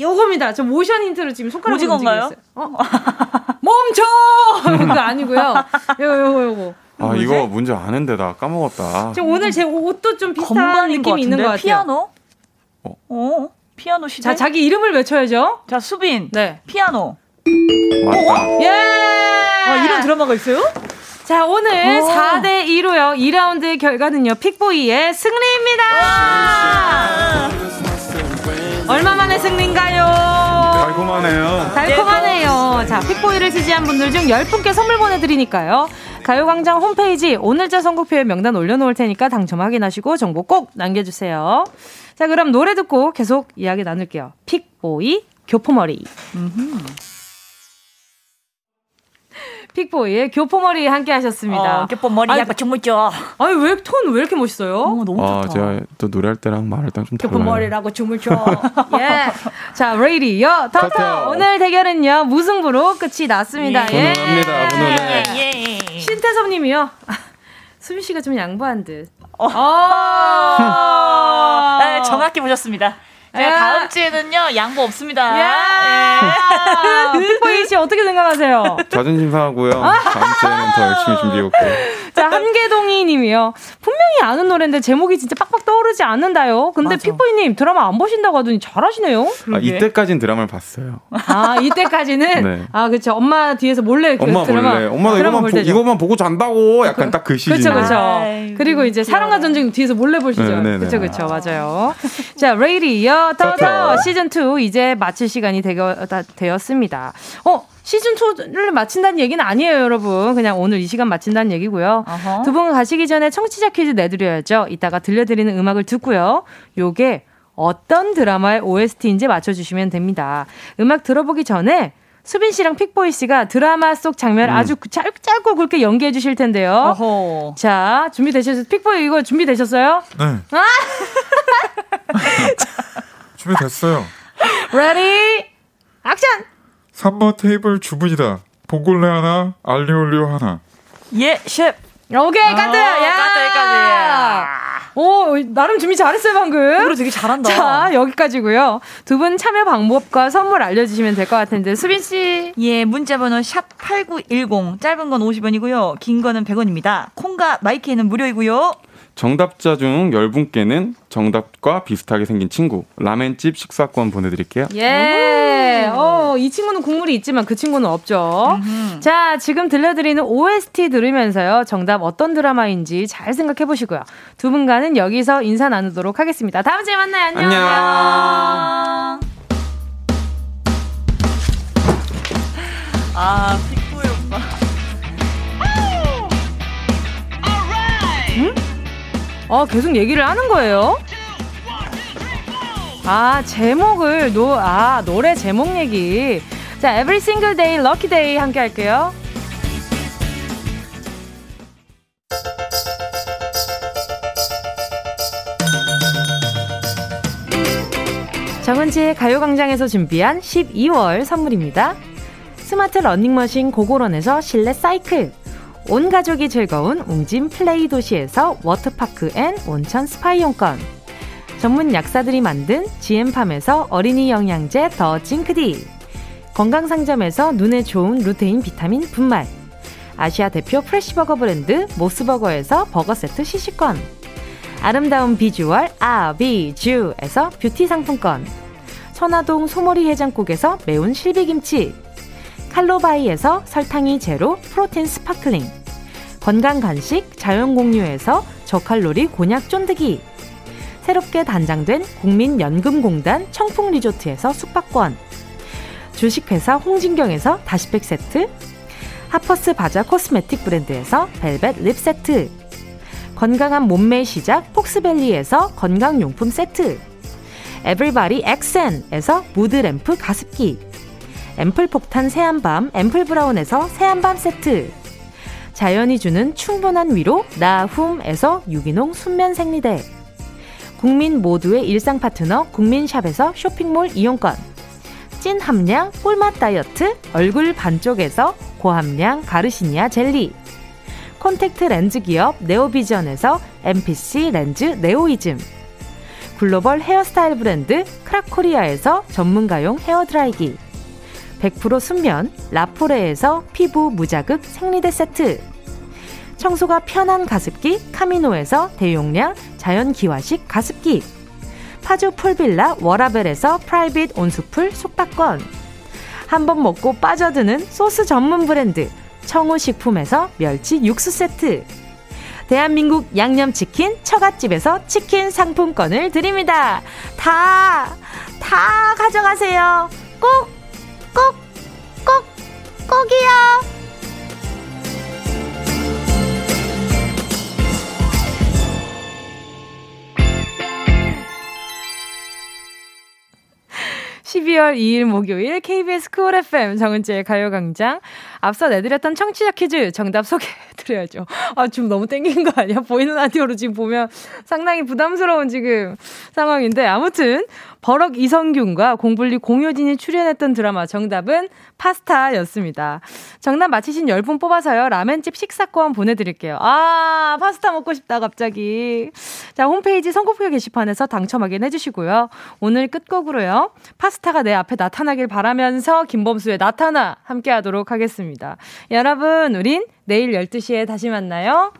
요겁니다. 저 모션 힌트로 지금 손가락으로 움직이고 있어요. 어? 멈춰! 그거 아니고요. 요거 요거 요거. 아 뭐지? 이거 문제 아는데 나 까먹었다. 지금 오늘 제 옷도 좀 비슷한 느낌이 있는 것 같아요. 피아노? 어? 어? 피아노 시대? 자 자기 이름을 외쳐야죠. 자 수빈. 네. 피아노. 맞다. 어? 예. 아 이런 드라마가 있어요? 자, 오늘 오. 4대 2로요. 2라운드의 결과는요. 픽보이의 승리입니다. 얼마 만에 승리인가요? 달콤하네요. 달콤하네요. 자, 픽보이를 지지한 분들 중 10분께 선물 보내드리니까요. 가요광장 홈페이지 오늘자 선곡표에 명단 올려놓을 테니까 당첨 확인하시고 정보 꼭 남겨주세요. 자, 그럼 노래 듣고 계속 이야기 나눌게요. 픽보이 교포머리. 음흠. 픽보이의 교포머리 함께 하셨습니다. 어, 교포머리 약간 춤을 춰. 아니, 왜, 톤 왜 이렇게 멋있어요? 어, 너무 좋다. 아, 제가 또 노래할 때랑 말할 때랑 좀 달라요. 교포머리라고 춤을 춰. 예. 자, 레이디요. 터터. 오늘 대결은요, 무승부로 끝이 났습니다. 예. 분노합니다, 분노네. 예. 예. 신태섭 님이요. 수빈 씨가 좀 양보한 듯. 어. 아~ 네, 정확히 보셨습니다. 제가 다음 주에는요 양보 없습니다. 야~ 예. 픽보이 씨 어떻게 생각하세요? 자존심 상하고요. 다음 주에는 더 열심히 준비해 올게요. 자 한계동이님이요. 분명히 아는 노래인데 제목이 진짜 빡빡 떠오르지 않는다요. 근데 픽보이님 드라마 안 보신다고 하더니 잘하시네요. 아, 이때까진 드라마를 봤어요. 아 이때까지는 네. 아 그렇죠. 엄마 뒤에서 몰래 그 엄마 드라마. 몰래. 엄마 이거만 보, 이거만 보고 잔다고. 약간 딱 그 시즌. 그렇죠 그렇죠. 그리고 이제 사랑과 전쟁 뒤에서 몰래 보시죠. 그렇죠 그렇죠 맞아요. 자 레이디요. 터터 시즌 2 이제 마칠 시간이 되었습니다. 어 시즌 2를 마친다는 얘기는 아니에요, 여러분. 그냥 오늘 이 시간 마친다는 얘기고요. 두분 가시기 전에 청취자 퀴즈 내드려야죠. 이따가 들려드리는 음악을 듣고요. 요게 어떤 드라마의 OST인지 맞춰주시면 됩니다. 음악 들어보기 전에 수빈 씨랑 픽보이 씨가 드라마 속 장면 음. 아주 짧, 짧고 굵게 연기해 주실 텐데요. 어허. 자, 준비되셨어요? 픽보이 이거 준비되셨어요? 네. 아! 준비됐어요. Ready action! 3번 테이블 주문이다. 봉골레 하나, 알리올리오 하나. 예, 셰프. 오케이, 까드! 어, 야! 까드. 오, 나름 준비 잘했어요, 방금. 노래 되게 잘한다. 자, 여기까지고요. 두 분 참여 방법과 선물 알려주시면 될 것 같은데, 수빈 씨. 예, 문자번호 샵 8910. 짧은 건 50원이고요. 긴 거는 100원입니다. 콩과 마이K는 무료이고요. 정답자 중 10분께는 정답과 비슷하게 생긴 친구 라멘집 식사권 보내드릴게요. 예. 어, 이 친구는 국물이 있지만 그 친구는 없죠. 음흠. 자, 지금 들려드리는 OST 들으면서요. 정답 어떤 드라마인지 잘 생각해 보시고요. 두 분과는 여기서 인사 나누도록 하겠습니다. 다음 주에 만나요. 안녕. 안녕. 아, 픽보이 오빠. 응? 어, 계속 얘기를 하는 거예요? 아, 제목을, 노, 아, 노래 제목 얘기. 자, Every Single Day, Lucky Day 함께 할게요. 정은지의 가요광장에서 준비한 12월 선물입니다. 스마트 러닝머신 고고런에서 실내 사이클. 온 가족이 즐거운 웅진 플레이 도시에서 워터파크 and 온천 스파 이용권 전문 약사들이 만든 GM팜에서 어린이 영양제 더 징크디. 건강상점에서 눈에 좋은 루테인 비타민 분말. 아시아 대표 fresh버거 브랜드 모스버거에서 버거 세트 시식권. 아름다운 비주얼 아비주에서 뷰티 상품권. 천화동 소머리 해장국에서 매운 실비김치. 칼로바이에서 설탕이 제로 프로틴 스파클링. 건강 간식 자연공유에서 저칼로리 곤약 쫀득이 새롭게 단장된 국민연금공단 청풍리조트에서 숙박권. 주식회사 홍진경에서 다시팩 세트, 하퍼스 바자 cosmetic 브랜드에서 벨벳 lip 세트, 건강한 몸매의 시작 폭스밸리에서 건강용품 세트, 에브리바디 엑센에서 무드램프 가습기, 앰플 폭탄 새한밤 앰플 브라운에서 새한밤 세트, 자연이 주는 충분한 위로 나훔에서 유기농 순면 생리대, 국민 모두의 일상 파트너 국민샵에서 쇼핑몰 이용권, 찐 함량 꿀맛 다이어트 얼굴 반쪽에서 고함량 가르시니아 젤리. 콘택트 렌즈 기업 네오비전에서 MPC 렌즈 네오이즘. 글로벌 헤어스타일 브랜드 크라코리아에서 전문가용 헤어드라이기. 100% 순면 라포레에서 피부 무자극 생리대 세트 청소가 편한 가습기 카미노에서 대용량 자연기화식 가습기 파주 풀빌라 워라벨에서 private 온수풀 숙박권 한 번 먹고 빠져드는 소스 전문 브랜드 청우식품에서 멸치 육수 세트 대한민국 양념치킨 처갓집에서 치킨 상품권을 드립니다. 다, 다 가져가세요. 꼭, 꼭, 꼭, 꼭이요. 12월 2일 목요일 KBS 쿨 FM 정은지의 가요광장. 앞서 내드렸던 청취자 퀴즈 정답 소개해드려야죠. 아, 지금 너무 땡긴 거 아니야? 보이는 라디오로 지금 보면 상당히 부담스러운 지금 상황인데. 아무튼, 버럭 이성균과 공불리 공효진이 출연했던 드라마 정답은 파스타였습니다. 정답 맞히신 10분 뽑아서요. 라멘집 식사권 보내드릴게요. 아, 파스타 먹고 싶다, 갑자기. 자, 홈페이지 선곡표 게시판에서 당첨 확인해주시고요. 오늘 끝곡으로요. 파스타가 내 앞에 나타나길 바라면서 김범수의 나타나 함께 하도록 하겠습 니다. 여러분, 우린 내일 12시에 다시 만나요.